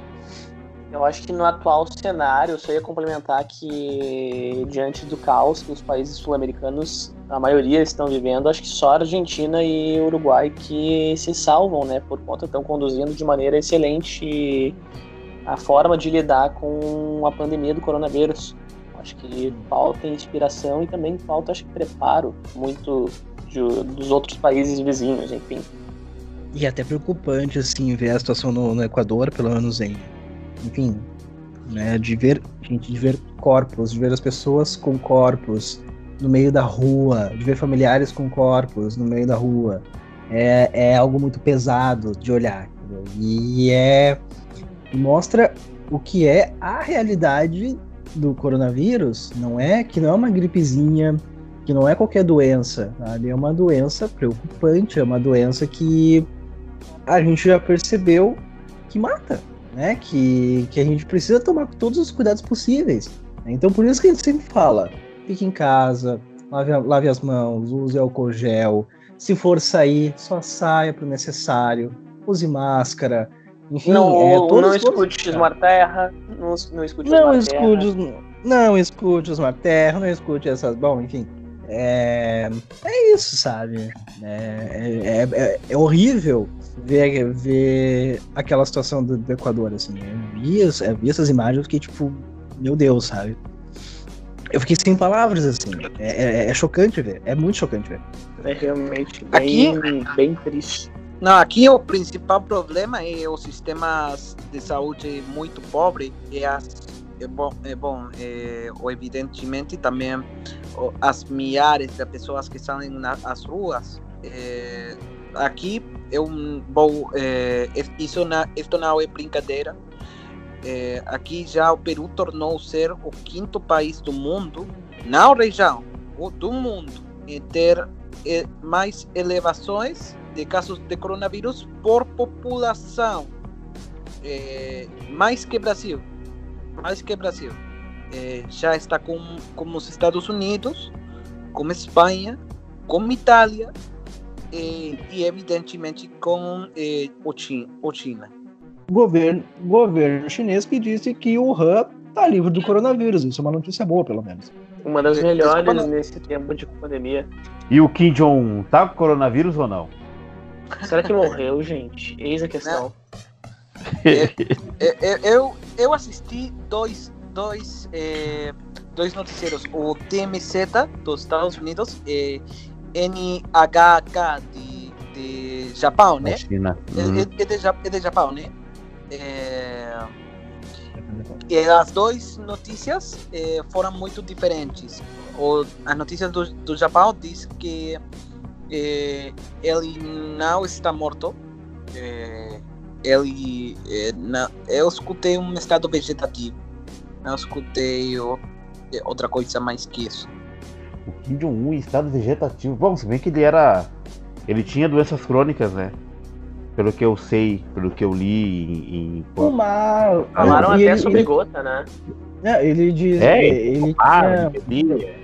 Eu acho que no atual cenário, eu só ia complementar que, diante do caos que os países sul-americanos, a maioria estão vivendo, acho que só a Argentina e Uruguai que se salvam, né? Por conta estão conduzindo de maneira excelente a forma de lidar com a pandemia do coronavírus. Acho que falta inspiração e também falta, acho que, preparo muito de, dos outros países vizinhos, enfim. E é até preocupante, assim, ver a situação no, no Equador, pelo menos em. Enfim, né, de ver, gente, de ver corpos, de ver as pessoas com corpos no meio da rua, de ver familiares com corpos no meio da rua. É, é algo muito pesado de olhar. E é. mostra o que é a realidade do coronavírus não é que não é uma gripezinha, que não é qualquer doença, sabe? é uma doença preocupante, é uma doença que a gente já percebeu que mata, né? Que, que a gente precisa tomar todos os cuidados possíveis. Então por isso que a gente sempre fala, fique em casa, lave, lave as mãos, use álcool gel, se for sair, só saia para o necessário, use máscara, enfim, não, é, não escute todos, Smart Terra, não, não escute não escute, Não escute os Terra, não escute essas. Bom, enfim. É, é isso, sabe? É, é, é, é horrível ver, ver aquela situação do, do Equador, assim. Eu vi, eu vi essas imagens e fiquei tipo, meu Deus, sabe? Eu fiquei sem palavras, assim. É, é, é, chocante ver. É muito chocante ver. É realmente bem, aqui, bem triste. Não, aqui o principal problema é o sistema de saúde muito pobre e as, é bom, é bom é, evidentemente também as milhares de pessoas que saem nas ruas. É, aqui é, na, isso não é brincadeira. É, aqui já o Peru tornou ser o quinto país do mundo, na região, do mundo, em ter é, mais elevações de casos de coronavírus por população. É, mais que Brasil. Mais que Brasil. É, já está com, com os Estados Unidos, com Espanha, com Itália e, e evidentemente com é, o, China, o China. Governo, governo chinês que disse que o Han está livre do coronavírus. Isso é uma notícia boa, pelo menos. Uma das melhores nesse tempo de pandemia. E o Kim Jong-un tá com coronavírus ou não? Será que morreu, gente? Eis a questão. É, é, é, eu, eu assisti dois, dois, é, dois noticieiros, o TMZ dos Estados Unidos e NHK de, de Japão, né? China. Uhum. É, é, de, é de Japão, né? e as duas notícias foram muito diferentes. O, as notícias do, do Japão diz que eh, ele não está morto. Eh, ele, eh, não, eu escutei um estado vegetativo. Não escutei outra coisa mais que isso. O Kim Jong-un em estado vegetativo. Bom, se bem que ele era. Ele tinha doenças crônicas, né? Pelo que eu sei, pelo que eu li em. em... Fumar. Falaram até ele, sobre ele... gota, né? É, ele diz. É, ele, ele tinha...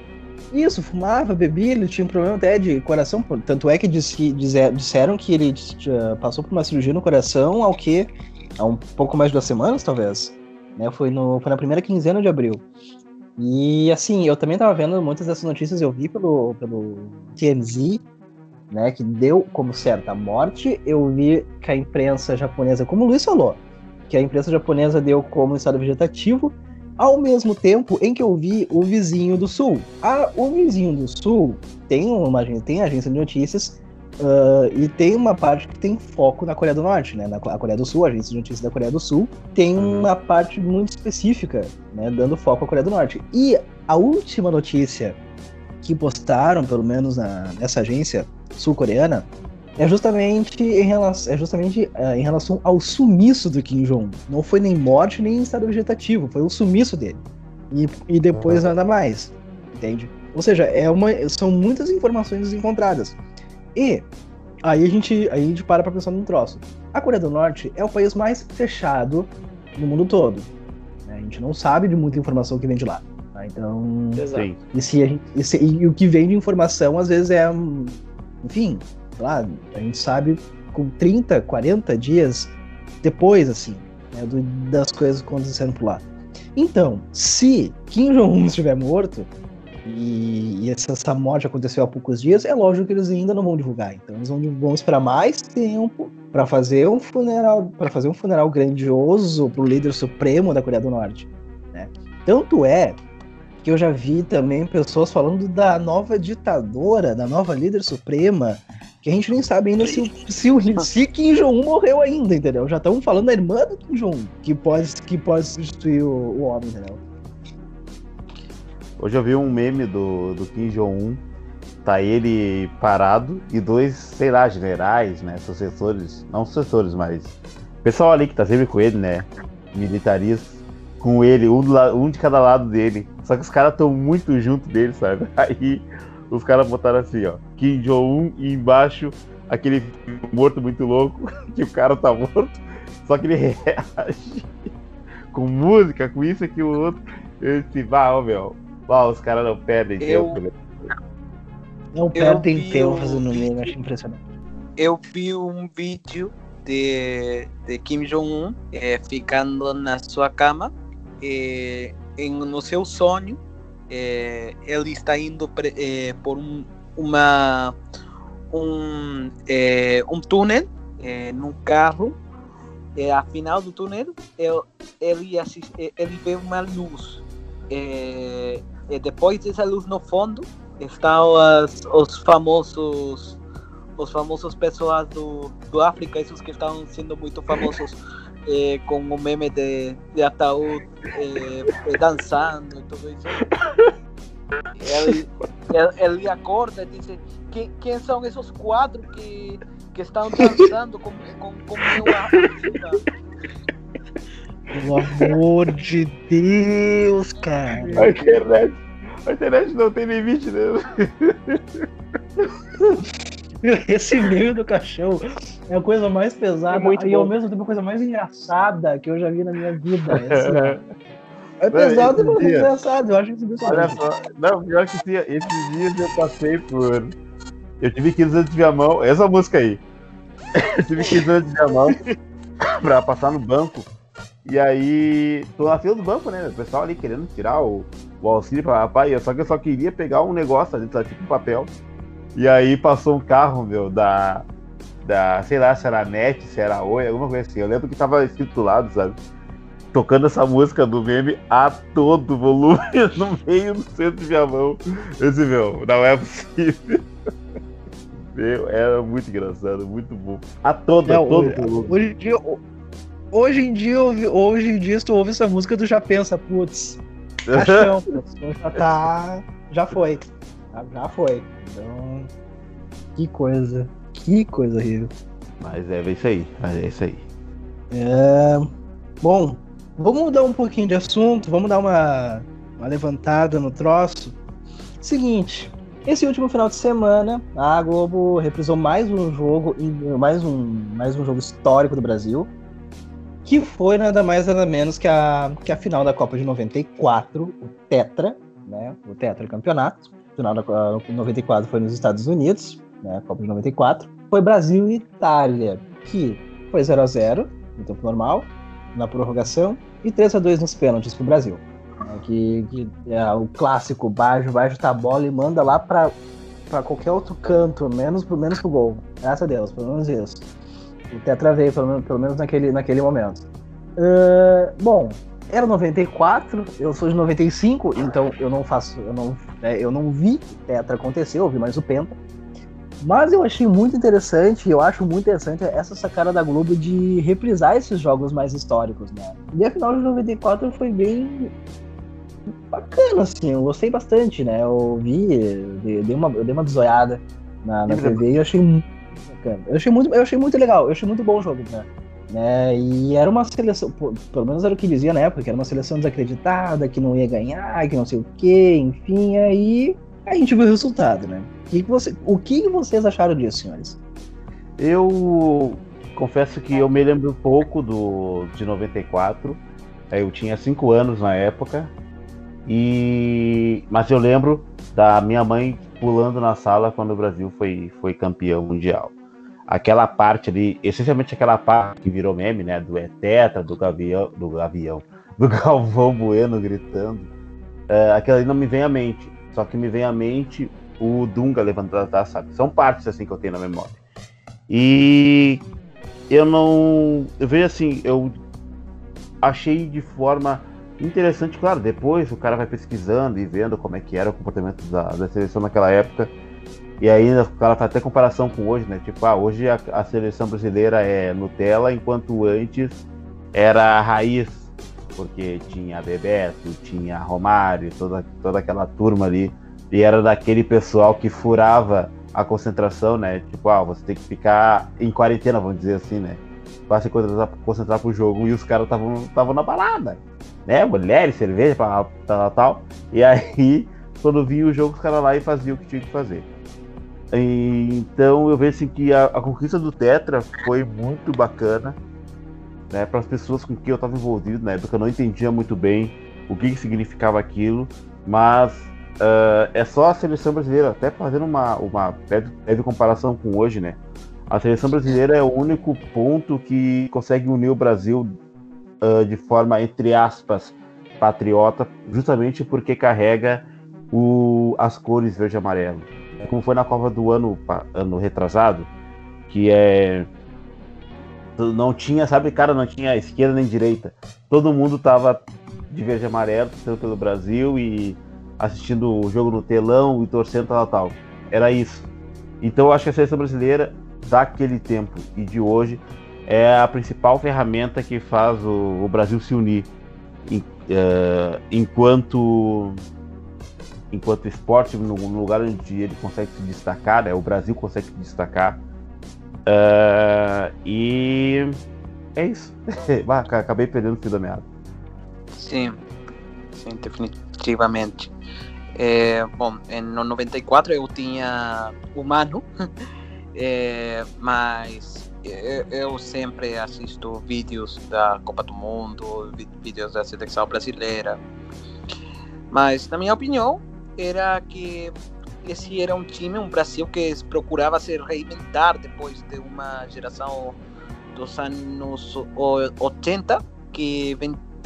Isso, fumava, bebia, ele tinha um problema até de coração. Tanto é que disseram que ele passou por uma cirurgia no coração ao que? Há um pouco mais de duas semanas, talvez. Né? Foi, no, foi na primeira quinzena de abril. E assim, eu também estava vendo muitas dessas notícias, eu vi pelo, pelo TMZ, né, que deu como certa a morte. Eu vi que a imprensa japonesa, como o Luiz falou, que a imprensa japonesa deu como estado vegetativo ao mesmo tempo em que eu vi o vizinho do sul. Ah, o vizinho do sul tem uma tem agência de notícias uh, e tem uma parte que tem foco na Coreia do Norte, né? Na a Coreia do Sul, a agência de notícias da Coreia do Sul tem uhum. uma parte muito específica, né? Dando foco à Coreia do Norte. E a última notícia que postaram, pelo menos na, nessa agência sul-coreana, é justamente em relação, é justamente, uh, em relação ao sumiço do Kim Jong. Não foi nem morte nem estado vegetativo, foi o sumiço dele. E, e depois uhum. nada mais. Entende? Ou seja, é uma, são muitas informações encontradas. E aí a gente, aí a gente para pra pensar num troço. A Coreia do Norte é o país mais fechado no mundo todo. Né? A gente não sabe de muita informação que vem de lá. Tá? Então. Exato. E, se gente, e, se, e o que vem de informação, às vezes, é. Enfim, lá, a gente sabe com 30, 40 dias depois, assim, né, do, das coisas acontecendo por lá. Então, se Kim Jong-un estiver morto, e, e essa, essa, morte aconteceu há poucos dias, é lógico que eles ainda não vão divulgar. Então eles vão, vão esperar mais tempo para fazer um funeral, para fazer um funeral grandioso para o líder supremo da Coreia do Norte. Né? Tanto é que eu já vi também pessoas falando da nova ditadora, da nova líder suprema, que a gente nem sabe ainda se, se, o, se Kim Jong-un morreu ainda, entendeu? Já estamos falando da irmã do Kim Jong-un, que pode, que pode substituir o, o homem, entendeu? Hoje eu vi um meme do, do Kim Jong-un, tá ele parado e dois, sei lá, generais, né, sucessores, não sucessores, mas pessoal ali que tá sempre com ele, né, militaristas, com ele, um, um de cada lado dele. Só que os caras estão muito junto dele, sabe? Aí os caras botaram assim, ó, Kim Jong-un e embaixo aquele morto muito louco, que o cara tá morto, só que ele reage com música, com isso, aqui o outro. Eu disse, vá, ó, meu, vá, os caras não perdem Eu- tempo, né? Não perdem tempo fazendo meme, vídeo. acho impressionante. Eu vi um vídeo de, de Kim Jong-un eh, ficando na sua cama. eh, em, no seu sonho, eh, ele está indo pre- por um, uma, um, eh, um túnel eh, num carro. Eh, ao final do túnel, ele, ele, assis- eh, ele vê uma luz. Eh, e depois dessa luz no fundo, estão as, os famosos os famosos pessoas do, do África, esses que estão sendo muito famosos eh, com o meme de, de ataúde eh, eh, dançando e tudo isso. Ele, acorda e diz: quem, quem são esses quatro que, que estão dançando com, com, com meu África? Pelo amor de Deus, cara. A internet, a internet não tem limite, né? Esse meme do caixão é a coisa mais pesada É muito e ao bom. mesmo tempo a coisa mais engraçada que eu já vi na minha vida. Ó. é pesado, mas é dia- engraçado. Eu acho que isso Olha só, não, pior que sim, esses dias eu passei por. Eu tive 15 anos de Viamão, essa música aí. Eu tive 15 anos de Viamão pra passar no banco. E aí, tô na fila do banco, né? O pessoal ali querendo tirar o, o auxílio pra rapaz, só que eu só queria pegar um negócio ali, tipo um papel. E aí passou um carro, meu, da. Da, sei lá, se era NET, se era Oi, alguma coisa assim. Eu lembro que tava escrito do lado, sabe? Tocando essa música do meme a todo volume no meio do centro de Viamão. Eu disse, meu, não é possível. Meu, era muito engraçado, muito bom. A todo, a Não, todo hoje, volume. hoje em dia, hoje em dia, hoje em dia, se tu ouve essa música, tu já pensa, putz, caixão, putz, já tá. Já foi. Já, já foi. Então. Que coisa. Que coisa horrível. Mas é, é isso aí, mas é isso aí. É, Bom, vamos mudar um pouquinho de assunto, vamos dar uma, uma levantada no troço. Seguinte, esse último final de semana, a Globo reprisou mais um jogo, mais um, mais um jogo histórico do Brasil, que foi nada mais nada menos que a, que a final da Copa de 94, o Tetra, né? O Tetra Campeonato. A final da de 94 foi nos Estados Unidos, né? A Copa de 94. Foi Brasil e Itália, que foi 0 a 0 no tempo normal, na prorrogação, e 3 a 2 nos pênaltis pro Brasil. né, Que, que é o clássico, Bajo, Bajo tá a bola e manda lá pra, pra qualquer outro canto, menos pro, menos pro gol. Graças a Deus, pelo menos isso. O Tetra veio, pelo menos, pelo menos naquele, naquele momento. Ah, bom, era 94, eu sou de 95, então eu não faço, eu não, né, eu não vi o Tetra acontecer, eu vi mais o Penta. Mas eu achei muito interessante, eu acho muito interessante essa sacada da Globo de reprisar esses jogos mais históricos, né? E a final de 94 foi bem bacana, assim, eu gostei bastante, né? Eu vi, dei dei uma, eu dei uma desoiada na, na TV e eu achei muito bacana. Eu achei muito, eu achei muito legal, eu achei muito bom o jogo, né? né? E era uma seleção, pelo menos era o que dizia na época, que era uma seleção desacreditada, que não ia ganhar, que não sei o quê, enfim, aí a gente viu o resultado, né? O que, você, o que vocês acharam disso, senhores? Eu confesso que eu me lembro pouco do de 94. Eu tinha 5 anos na época. E mas eu lembro da minha mãe pulando na sala quando o Brasil foi, foi campeão mundial. Aquela parte ali, essencialmente aquela parte que virou meme, né? Do Etetra, do Gavião, do Gavião, do Galvão Bueno gritando. É, aquela ali não me vem à mente. Só que me vem à mente o Dunga levantando a taça, sabe? São partes assim que eu tenho na memória. E eu não. Eu vejo assim, eu achei de forma interessante, claro, depois o cara vai pesquisando e vendo como é que era o comportamento da, da seleção naquela época. E aí o cara faz até comparação com hoje, né? Tipo, ah, hoje a, a seleção brasileira é Nutella, enquanto antes era a raiz, porque tinha Bebeto, tinha Romário, toda, toda aquela turma ali. E era daquele pessoal que furava a concentração, né? Tipo, ah, você tem que ficar em quarentena, vamos dizer assim, né? Pra se concentrar, concentrar pro jogo. E os caras estavam na balada, né? Mulheres, cerveja, tal, tal, tal. E aí quando vinha o jogo, os caras lá e faziam o que tinha que fazer. Então eu vejo assim, que a, a conquista do Tetra foi muito bacana. Né, para as pessoas com quem eu estava envolvido na época, eu não entendia muito bem o que, que significava aquilo, mas uh, é só a seleção brasileira, até fazendo uma, uma breve comparação com hoje, né? A seleção brasileira é o único ponto que consegue unir o Brasil uh, de forma, entre aspas, patriota, justamente porque carrega o, as cores verde e amarelo. Como foi na Copa do ano, ano retrasado, que é. Não tinha, sabe, cara, não tinha esquerda nem direita. Todo mundo tava de verde e amarelo, torcendo pelo Brasil e assistindo o jogo no telão e torcendo tal, tal. Era isso. Então eu acho que a seleção brasileira daquele tempo e de hoje é a principal ferramenta que faz o, o Brasil se unir em, uh, enquanto enquanto esporte no, no, lugar onde ele consegue se destacar, né? o Brasil consegue se destacar uh, e é isso. acabei perdendo o fio da meada. Sim, sim, definitivamente. É, bom, no 94 eu tinha humano É, mas eu sempre assisto vídeos da Copa do Mundo, vídeos da seleção brasileira. Mas, na minha opinião, era que esse era um time, um Brasil que procurava se reinventar depois de uma geração dos anos 80 que,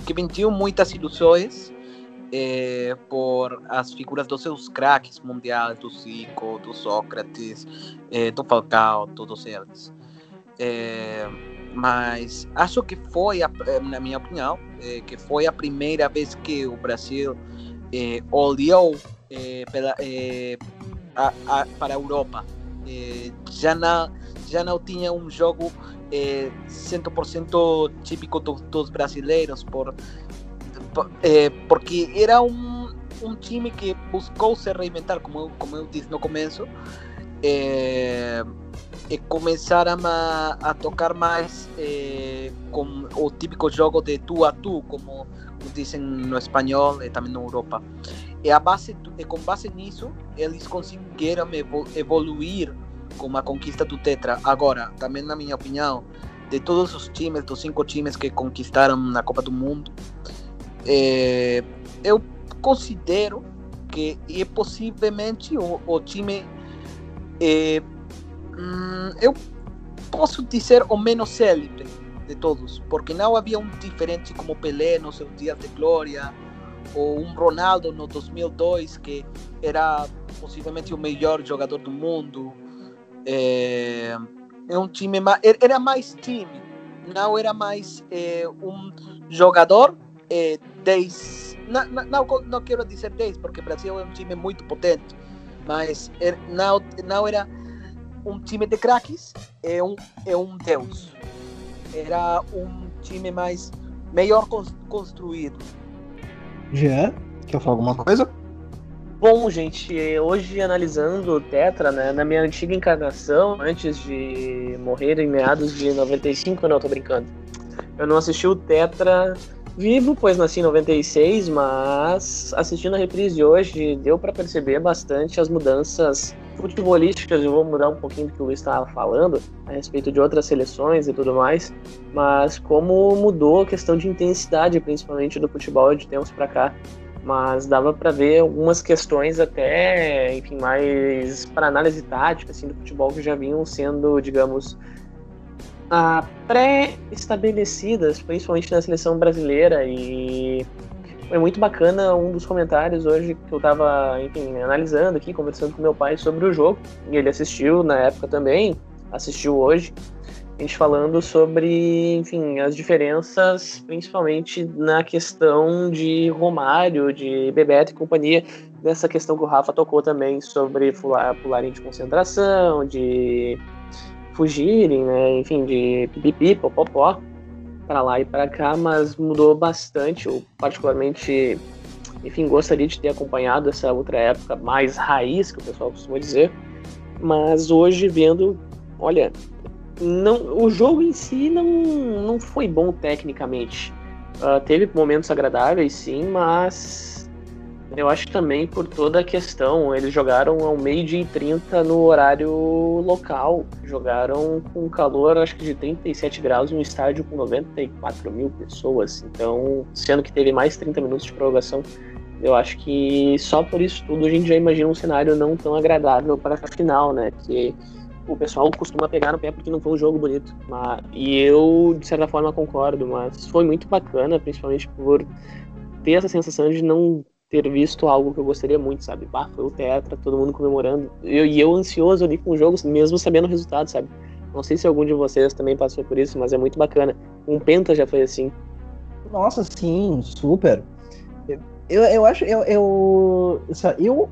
que vendiu muitas ilusões é, por as figuras dos seus craques mundiais, do Zico, do Sócrates, é, do Falcao, todos eles. É, mas acho que foi, a, na minha opinião, que foi a primeira vez que o Brasil olhou pela, a, a, para a Europa. já, não, já não tinha um jogo 100% típico do, dos brasileiros, por é, porque era um, um time que buscou se reinventar, como eu, como eu disse no começo, e começaram a, a tocar mais é, com o típico jogo de tu a tu, como dizem no espanhol e também na Europa. E a base, e com base nisso, eles conseguiram evoluir com a conquista do Tetra. Agora, também na minha opinião, de todos os times, dos cinco times que conquistaram na Copa do Mundo, é, eu considero que é possivelmente o, o time é, hum, eu posso dizer o menos célebre de todos, porque não havia um diferente como Pelé nos seus dias de glória ou um Ronaldo no 2002 que era possivelmente o melhor jogador do mundo. É, é um time mais, era mais time, não era mais é, um jogador é, 10. Não, não, não quero dizer 10, porque o Brasil é um time muito potente, mas er, não, não era um time de craques, é um, é um deus. Era um time mais melhor construído. Jean, quer falar alguma coisa? Bom, gente, hoje analisando o Tetra, né, na minha antiga encarnação, antes de morrer em meados de 95, não, tô brincando. Eu não assisti o Tetra vivo, pois nasci em 96, mas assistindo a reprise hoje deu para perceber bastante as mudanças futebolísticas. Eu vou mudar um pouquinho do que o Luiz estava falando a respeito de outras seleções e tudo mais, mas como mudou a questão de intensidade, principalmente do futebol de tempos para cá. Mas dava para ver algumas questões até, enfim, mais para análise tática assim do futebol que já vinham sendo, digamos, ah, pré-estabelecidas, principalmente na seleção brasileira, e foi muito bacana um dos comentários hoje que eu estava, enfim, analisando aqui, conversando com meu pai sobre o jogo, e ele assistiu na época também, assistiu hoje, a gente falando sobre, enfim, as diferenças, principalmente na questão de Romário, de Bebeto e companhia, dessa questão que o Rafa tocou também sobre pular, pularem de concentração, de fugirem, né? Enfim, de pipipi, popopó, para lá e para cá, mas mudou bastante. Eu, particularmente, enfim, gostaria de ter acompanhado essa outra época mais raiz, que o pessoal costuma dizer. Mas hoje, vendo, olha, não, o jogo em si não, não foi bom tecnicamente. Uh, teve momentos agradáveis, sim, mas Eu acho também por toda a questão, eles jogaram ao meio-dia e 30 no horário local. Jogaram com calor, acho que de 37 graus, em um estádio com 94 mil pessoas. Então, sendo que teve mais 30 minutos de prorrogação, eu acho que só por isso tudo a gente já imagina um cenário não tão agradável para a final, né? Que o pessoal costuma pegar no pé porque não foi um jogo bonito. Mas, e eu, de certa forma, concordo, mas foi muito bacana, principalmente por ter essa sensação de não ter visto algo que eu gostaria muito, sabe? Bah, foi o Tetra, todo mundo comemorando. Eu, e eu ansioso ali com o jogo, mesmo sabendo o resultado, sabe? Não sei se algum de vocês também passou por isso, mas é muito bacana. Um Penta já foi assim. Nossa, sim, super. Eu, eu acho, eu, eu, eu,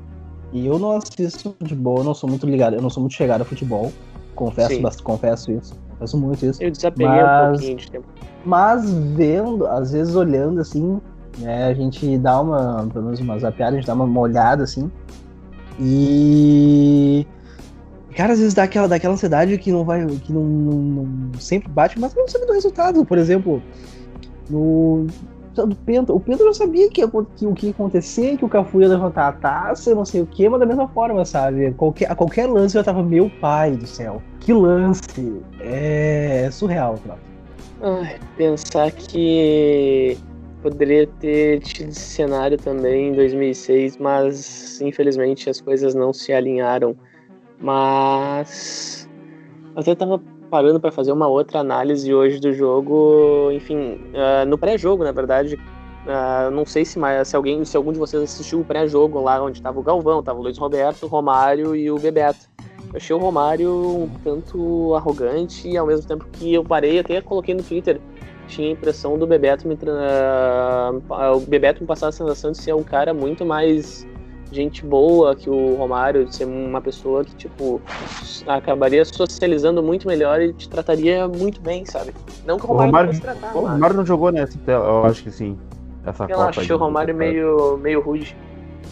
eu não assisto futebol, eu não sou muito ligado, eu não sou muito chegado a futebol. Confesso, bastante, confesso isso. Confesso muito isso. Eu desapeguei mas, um pouquinho de tempo. Mas vendo, às vezes olhando assim, né? A gente dá uma, pelo menos uma zapiada, a gente dá uma olhada assim. E. Cara, às vezes dá aquela, daquela ansiedade que não vai. que não, não, não sempre bate, mas não sabe do resultado. Por exemplo, no. Do Penta, o Penta não sabia que, que, o que ia acontecer, que o Cafu ia levantar a taça, não sei o que, mas da mesma forma, sabe? Qualquer, a qualquer lance eu tava, meu pai do céu, que lance! É, surreal, claro. Ai, pensar que poderia ter tido esse cenário também em 2006, mas infelizmente as coisas não se alinharam. Mas até estava parando para fazer uma outra análise hoje do jogo, enfim, uh, no pré-jogo, na verdade. Uh, não sei se, mais, se alguém, se algum de vocês assistiu o pré-jogo lá onde estava o Galvão, estava o Luiz Roberto, o Romário e o Bebeto. Eu achei o Romário um tanto arrogante e ao mesmo tempo que eu parei, até coloquei no Twitter tinha a impressão do Bebeto me uh, o Bebeto me passar a sensação de ser um cara muito mais gente boa que o Romário, de ser uma pessoa que, tipo, acabaria socializando muito melhor e te trataria muito bem, sabe? Não que o Romário, o Romário, não tratar, o Romário não jogou nessa tela, eu acho que sim. Essa eu Copa achei o Romário meio, meio rude.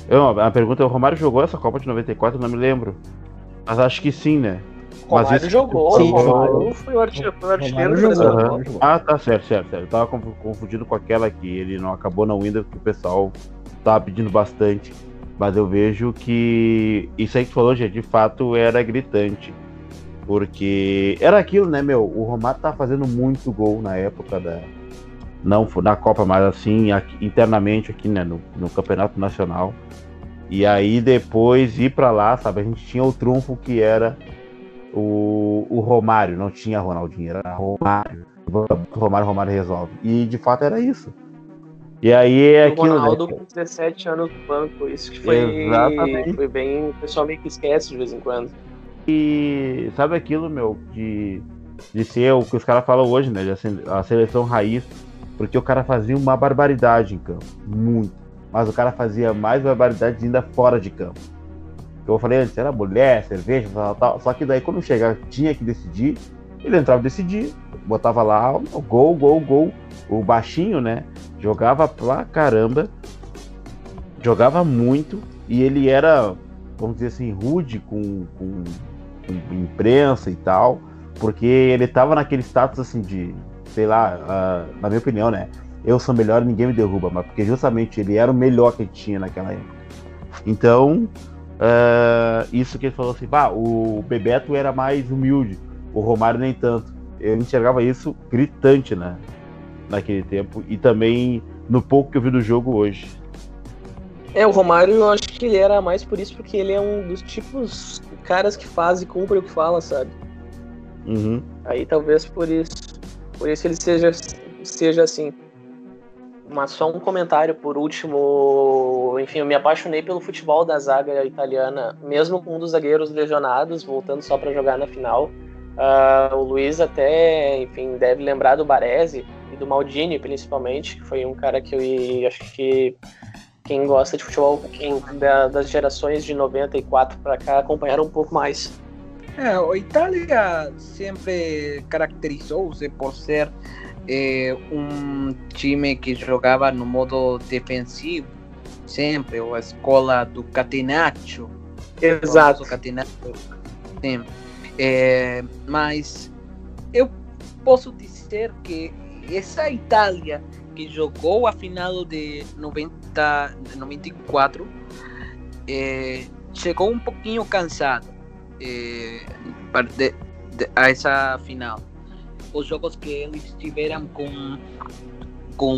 Eu, a pergunta é, o Romário jogou essa Copa de 94? Não me lembro. Mas acho que sim, né? Mas isso... jogou, Sim, Romário foi o artilheiro do Brasil. Ah, tá certo, certo, certo. Eu tava confundindo com aquela que ele não acabou não indo, porque o pessoal tava pedindo bastante. Mas eu vejo que isso aí que tu falou, já de fato era gritante. Porque era aquilo, né, meu? O Romário tava fazendo muito gol na época da. Não na Copa, mas assim, aqui, internamente aqui, né, no, no Campeonato Nacional. E aí depois ir para lá, sabe? A gente tinha o trunfo que era o, o Romário, não tinha Ronaldinho, era Romário. Romário, Romário resolve. E de fato era isso. E aí é aquilo. O Ronaldo né? com 17 anos no banco, isso que foi, Exatamente. foi bem. O pessoal meio que esquece de vez em quando. E sabe aquilo, meu, de, de ser o que os caras falam hoje, né? A seleção raiz, porque o cara fazia uma barbaridade em campo. Muito. Mas o cara fazia mais barbaridade ainda fora de campo eu falei antes, era mulher, cerveja, tal, tal. Só que daí quando chegava, tinha que decidir, ele entrava e decidia. Botava lá, gol, gol, gol. O baixinho, né? Jogava pra caramba. Jogava muito. E ele era, vamos dizer assim, rude com, com, com imprensa e tal. Porque ele tava naquele status assim de, sei lá, uh, na minha opinião, né? Eu sou melhor ninguém me derruba. Mas porque justamente ele era o melhor que tinha naquela época. Então, Uh, isso que ele falou assim, bah, o Bebeto era mais humilde, o Romário nem tanto. Eu enxergava isso gritante, né? Naquele tempo. E também no pouco que eu vi do jogo hoje. É, o Romário eu acho que ele era mais por isso, porque ele é um dos tipos caras que faz e cumpre o que fala, sabe? Uhum. Aí talvez por isso. Por isso ele seja, seja assim. Mas só um comentário por último. Enfim, eu me apaixonei pelo futebol da zaga italiana, mesmo com um dos zagueiros lesionados, voltando só para jogar na final. Uh, o Luiz até, enfim, deve lembrar do Baresi e do Maldini, principalmente, que foi um cara que eu acho que quem gosta de futebol, quem da, das gerações de 94 para cá, acompanharam um pouco mais. É, a Itália sempre caracterizou-se por ser é, um time que jogava no modo defensivo, sempre, ou a escola do Catenaccio. Exato. Catenaccio. Sim. É, mas eu posso dizer que essa Itália que jogou a final de 90, 94 é, chegou um pouquinho cansado é, de, de, a essa final. Os jogos que eles tiveram com, com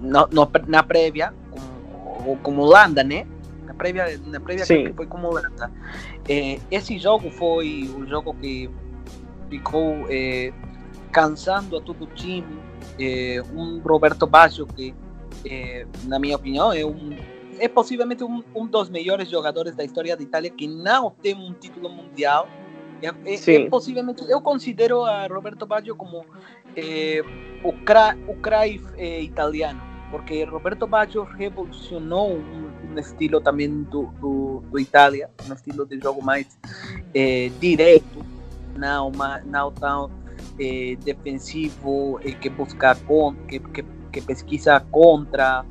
no, no, na prévia, com, com Holanda, né? Na prévia, na prévia que foi com Holanda. É, esse jogo foi o jogo que ficou é, cansando a todo o time. É, um Roberto Baggio que, na minha opinião, é um é possivelmente um, um dos melhores jogadores da história da Itália que não tem um título mundial. É, é, é possivelmente, eu considero a Roberto Baggio como é, o, cra, o Cruyff é, italiano, porque Roberto Baggio revolucionou um, um estilo também do, do, do, Itália, um estilo de jogo mais é, direto, não, não tão é, defensivo, que busca, que, que, que pesquisa contra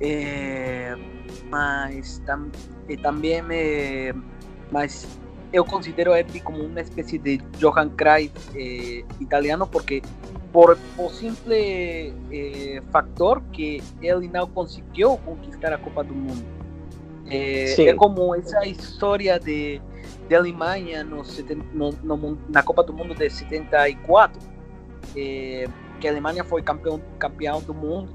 é, mas tam, também me, mas eu considero ele como uma espécie de Johan Cruyff eh, italiano porque por o simples eh, factor que ele não conseguiu conquistar a Copa do Mundo. É, é como essa história de, de Alemanha no, no, no, na Copa do Mundo de 74, que a Alemanha foi campeão, campeão do mundo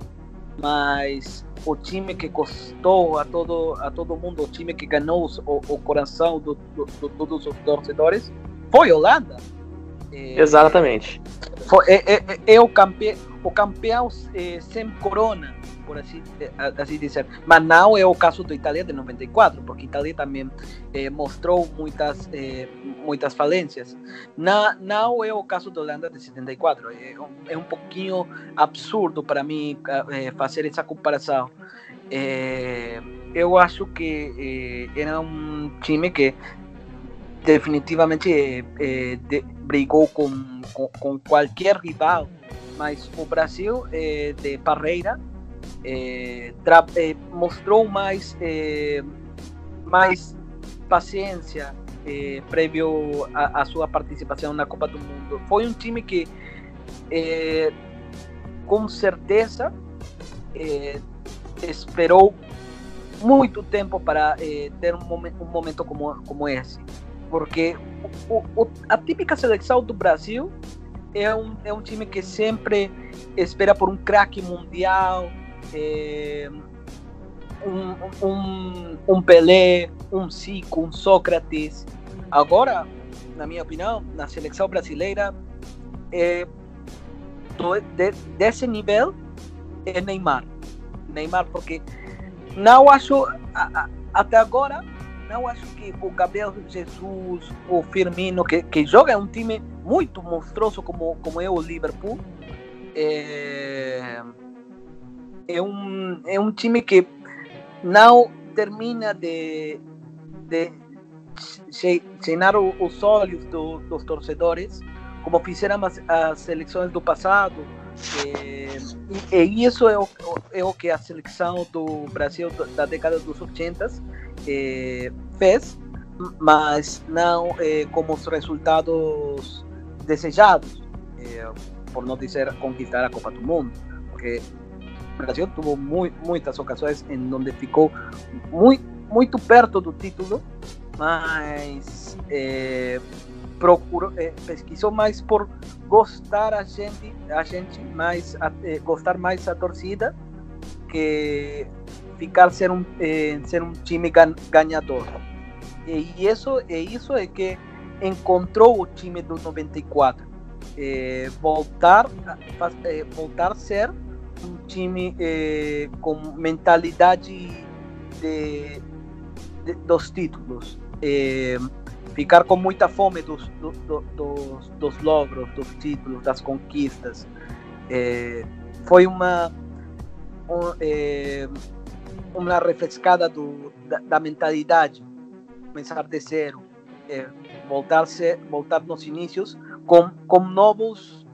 mas o time que custou a todo a todo mundo, o time que ganhou o, o coração de todos os torcedores, foi Holanda. É, Exatamente. Foi, é, é, é, o, campe, o campeão é, sem corona, por assim, assim dizer. Mas não é o caso do Itália de 94, porque Itália também eh, mostrou muitas, eh, muitas falências. Não, não é o caso da Holanda de 74. É um, é um pouquinho absurdo para mim eh, fazer essa comparação. eu acho que era um time que definitivamente de, brigou com, com, com, qualquer rival, mas o Brasil de Parreira é, é, mostrou mais, é, mais paciência prévio à, sua participação na Copa do Mundo. Foi um time que, com certeza, esperou muito tempo para ter um momento, um momento como, como esse. Porque o, o, a típica seleção do Brasil é um, é um time que sempre espera por um craque mundial, é, um, um, um Pelé, um Zico, um Sócrates. Agora, na minha opinião, na seleção brasileira, é, de, desse nível é Neymar. Neymar, porque não acho, a, a, até agora, não acho que o Gabriel Jesus, o Firmino, que, que joga um time muito monstruoso como, como é o Liverpool, é, é um, é um time que não termina de, de os olhos do, dos torcedores, como fizeram as, as do passado. É, e, e, isso é o, é o que a seleção do Brasil da década dos 80 é, fez, mas não é, como os resultados desejados, por não dizer conquistar a Copa do Mundo, porque Brasil tuvo muy, muitas ocasiões em onde ficou muito, muito perto do título, mas é, procurou, é, pesquisou mais por gostar a gente, a gente mais, é, gostar mais a torcida que ficar ser um, é, ser um time ganhador. E isso, e isso é que encontrou o time do 94. É, voltar, é, voltar a ser um time eh, com mentalidade de, de, dos títulos. Eh, ficar com muita fome dos, do, do, dos, dos, logros, dos títulos, das conquistas. Eh, foi uma, um, uma refrescada do, da, da, mentalidade, começar de zero, voltar, -se, voltar nos inícios com, com novos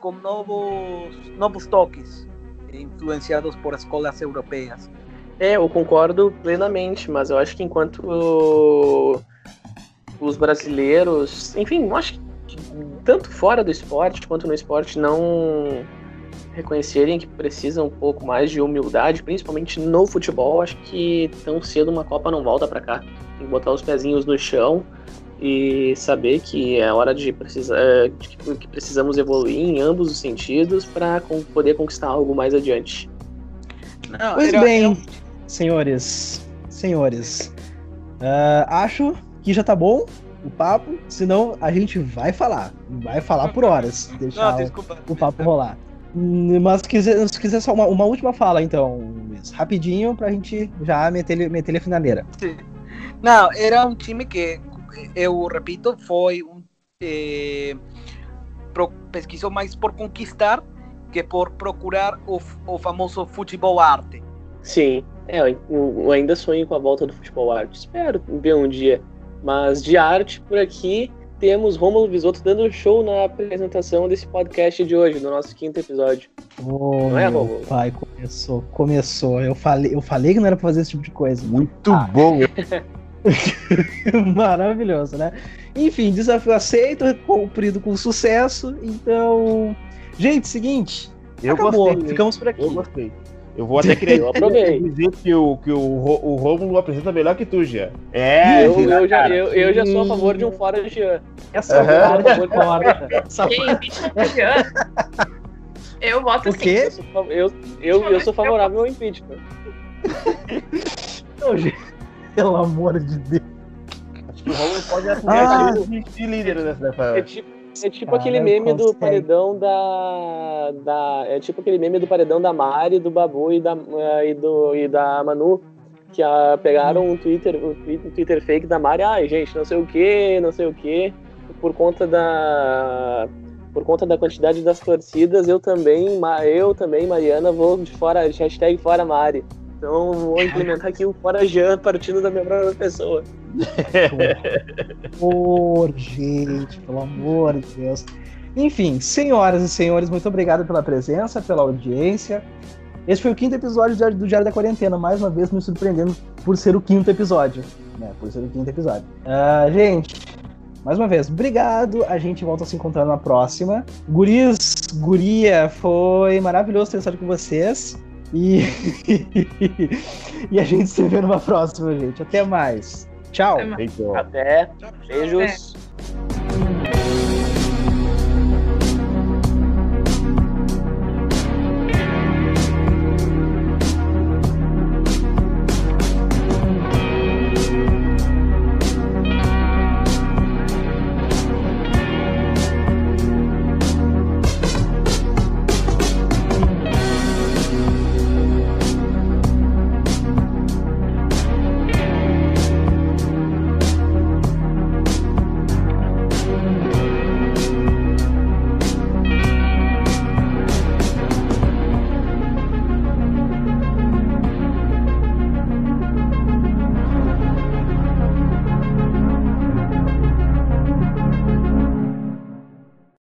com novos novos toques influenciados por escolas europeias. É, eu concordo plenamente, mas eu acho que enquanto os brasileiros, enfim, eu acho que tanto fora do esporte quanto no esporte não reconhecerem que precisam um pouco mais de humildade, principalmente no futebol. Acho que tão cedo uma Copa não volta para cá. Tem que botar os pezinhos no chão e saber que é hora de, precisar, é, de que precisamos evoluir em ambos os sentidos para poder conquistar algo mais adiante. Não, pois bem, era... senhores, senhores, uh, acho que já tá bom o papo, senão a gente vai falar, vai falar por horas, deixar não, desculpa, o, o papo rolar. Mas se quiser, se quiser só uma, uma última fala, então, Luiz, rapidinho pra gente já meter ele, meter ele a finaleira. Não, era um time que eu repito, foi um eh, pro, pesquisou mais por conquistar que por procurar o, o famoso futebol arte. Sim, é, eu, eu, ainda sonho com a volta do futebol arte. Espero ver um dia. Mas de arte por aqui temos Romulo Visotto dando show na apresentação desse podcast de hoje, no nosso quinto episódio. Oh, não é, Romulo? Pai, começou, começou. Eu falei, eu falei que não era pra fazer esse tipo de coisa. Muito ah. bom. Maravilhoso, né? Enfim, desafio aceito, cumprido com sucesso. Então, gente, seguinte. Eu acabou, gostei, ficamos por aqui. Eu gostei. Eu vou até querer dizer que, o, que o, o Romulo apresenta melhor que tu, Jean. É, eu, eu, já, eu, eu, já sou a favor de um fora de Jean. Essa uhum. a favor de fora. Quem Jean? Eu voto sim. Eu, eu, eu, eu sou favorável ao impeachment. Não, gente. Pelo amor de Deus. Acho que o Romulo pode assumir ah, de líder dessa É tipo, é tipo aquele meme do paredão da, da. É tipo aquele meme do paredão da Mari, do Babu e da, e do, e da Manu. Que a, pegaram um Twitter, o um Twitter fake da Mari, ai gente, não sei o que, não sei o que. Por conta da. Por conta da quantidade das torcidas, eu também, eu também, Mariana, vou de fora, hashtag fora Mari. Então vou implementar aqui o Fora Jean partindo da minha própria pessoa. Por gente, pelo amor de Deus. Enfim, senhoras e senhores, muito obrigado pela presença, pela audiência. Esse foi o quinto episódio do Diário da Quarentena, mais uma vez me surpreendendo por ser o quinto episódio. Né, por ser o quinto episódio. Uh, gente, mais uma vez, obrigado. A gente volta a se encontrar na próxima. Guris, guria, foi maravilhoso ter estado com vocês. E, e a gente se vê numa próxima, gente. Até mais. Tchau. Até. Beijos. Até.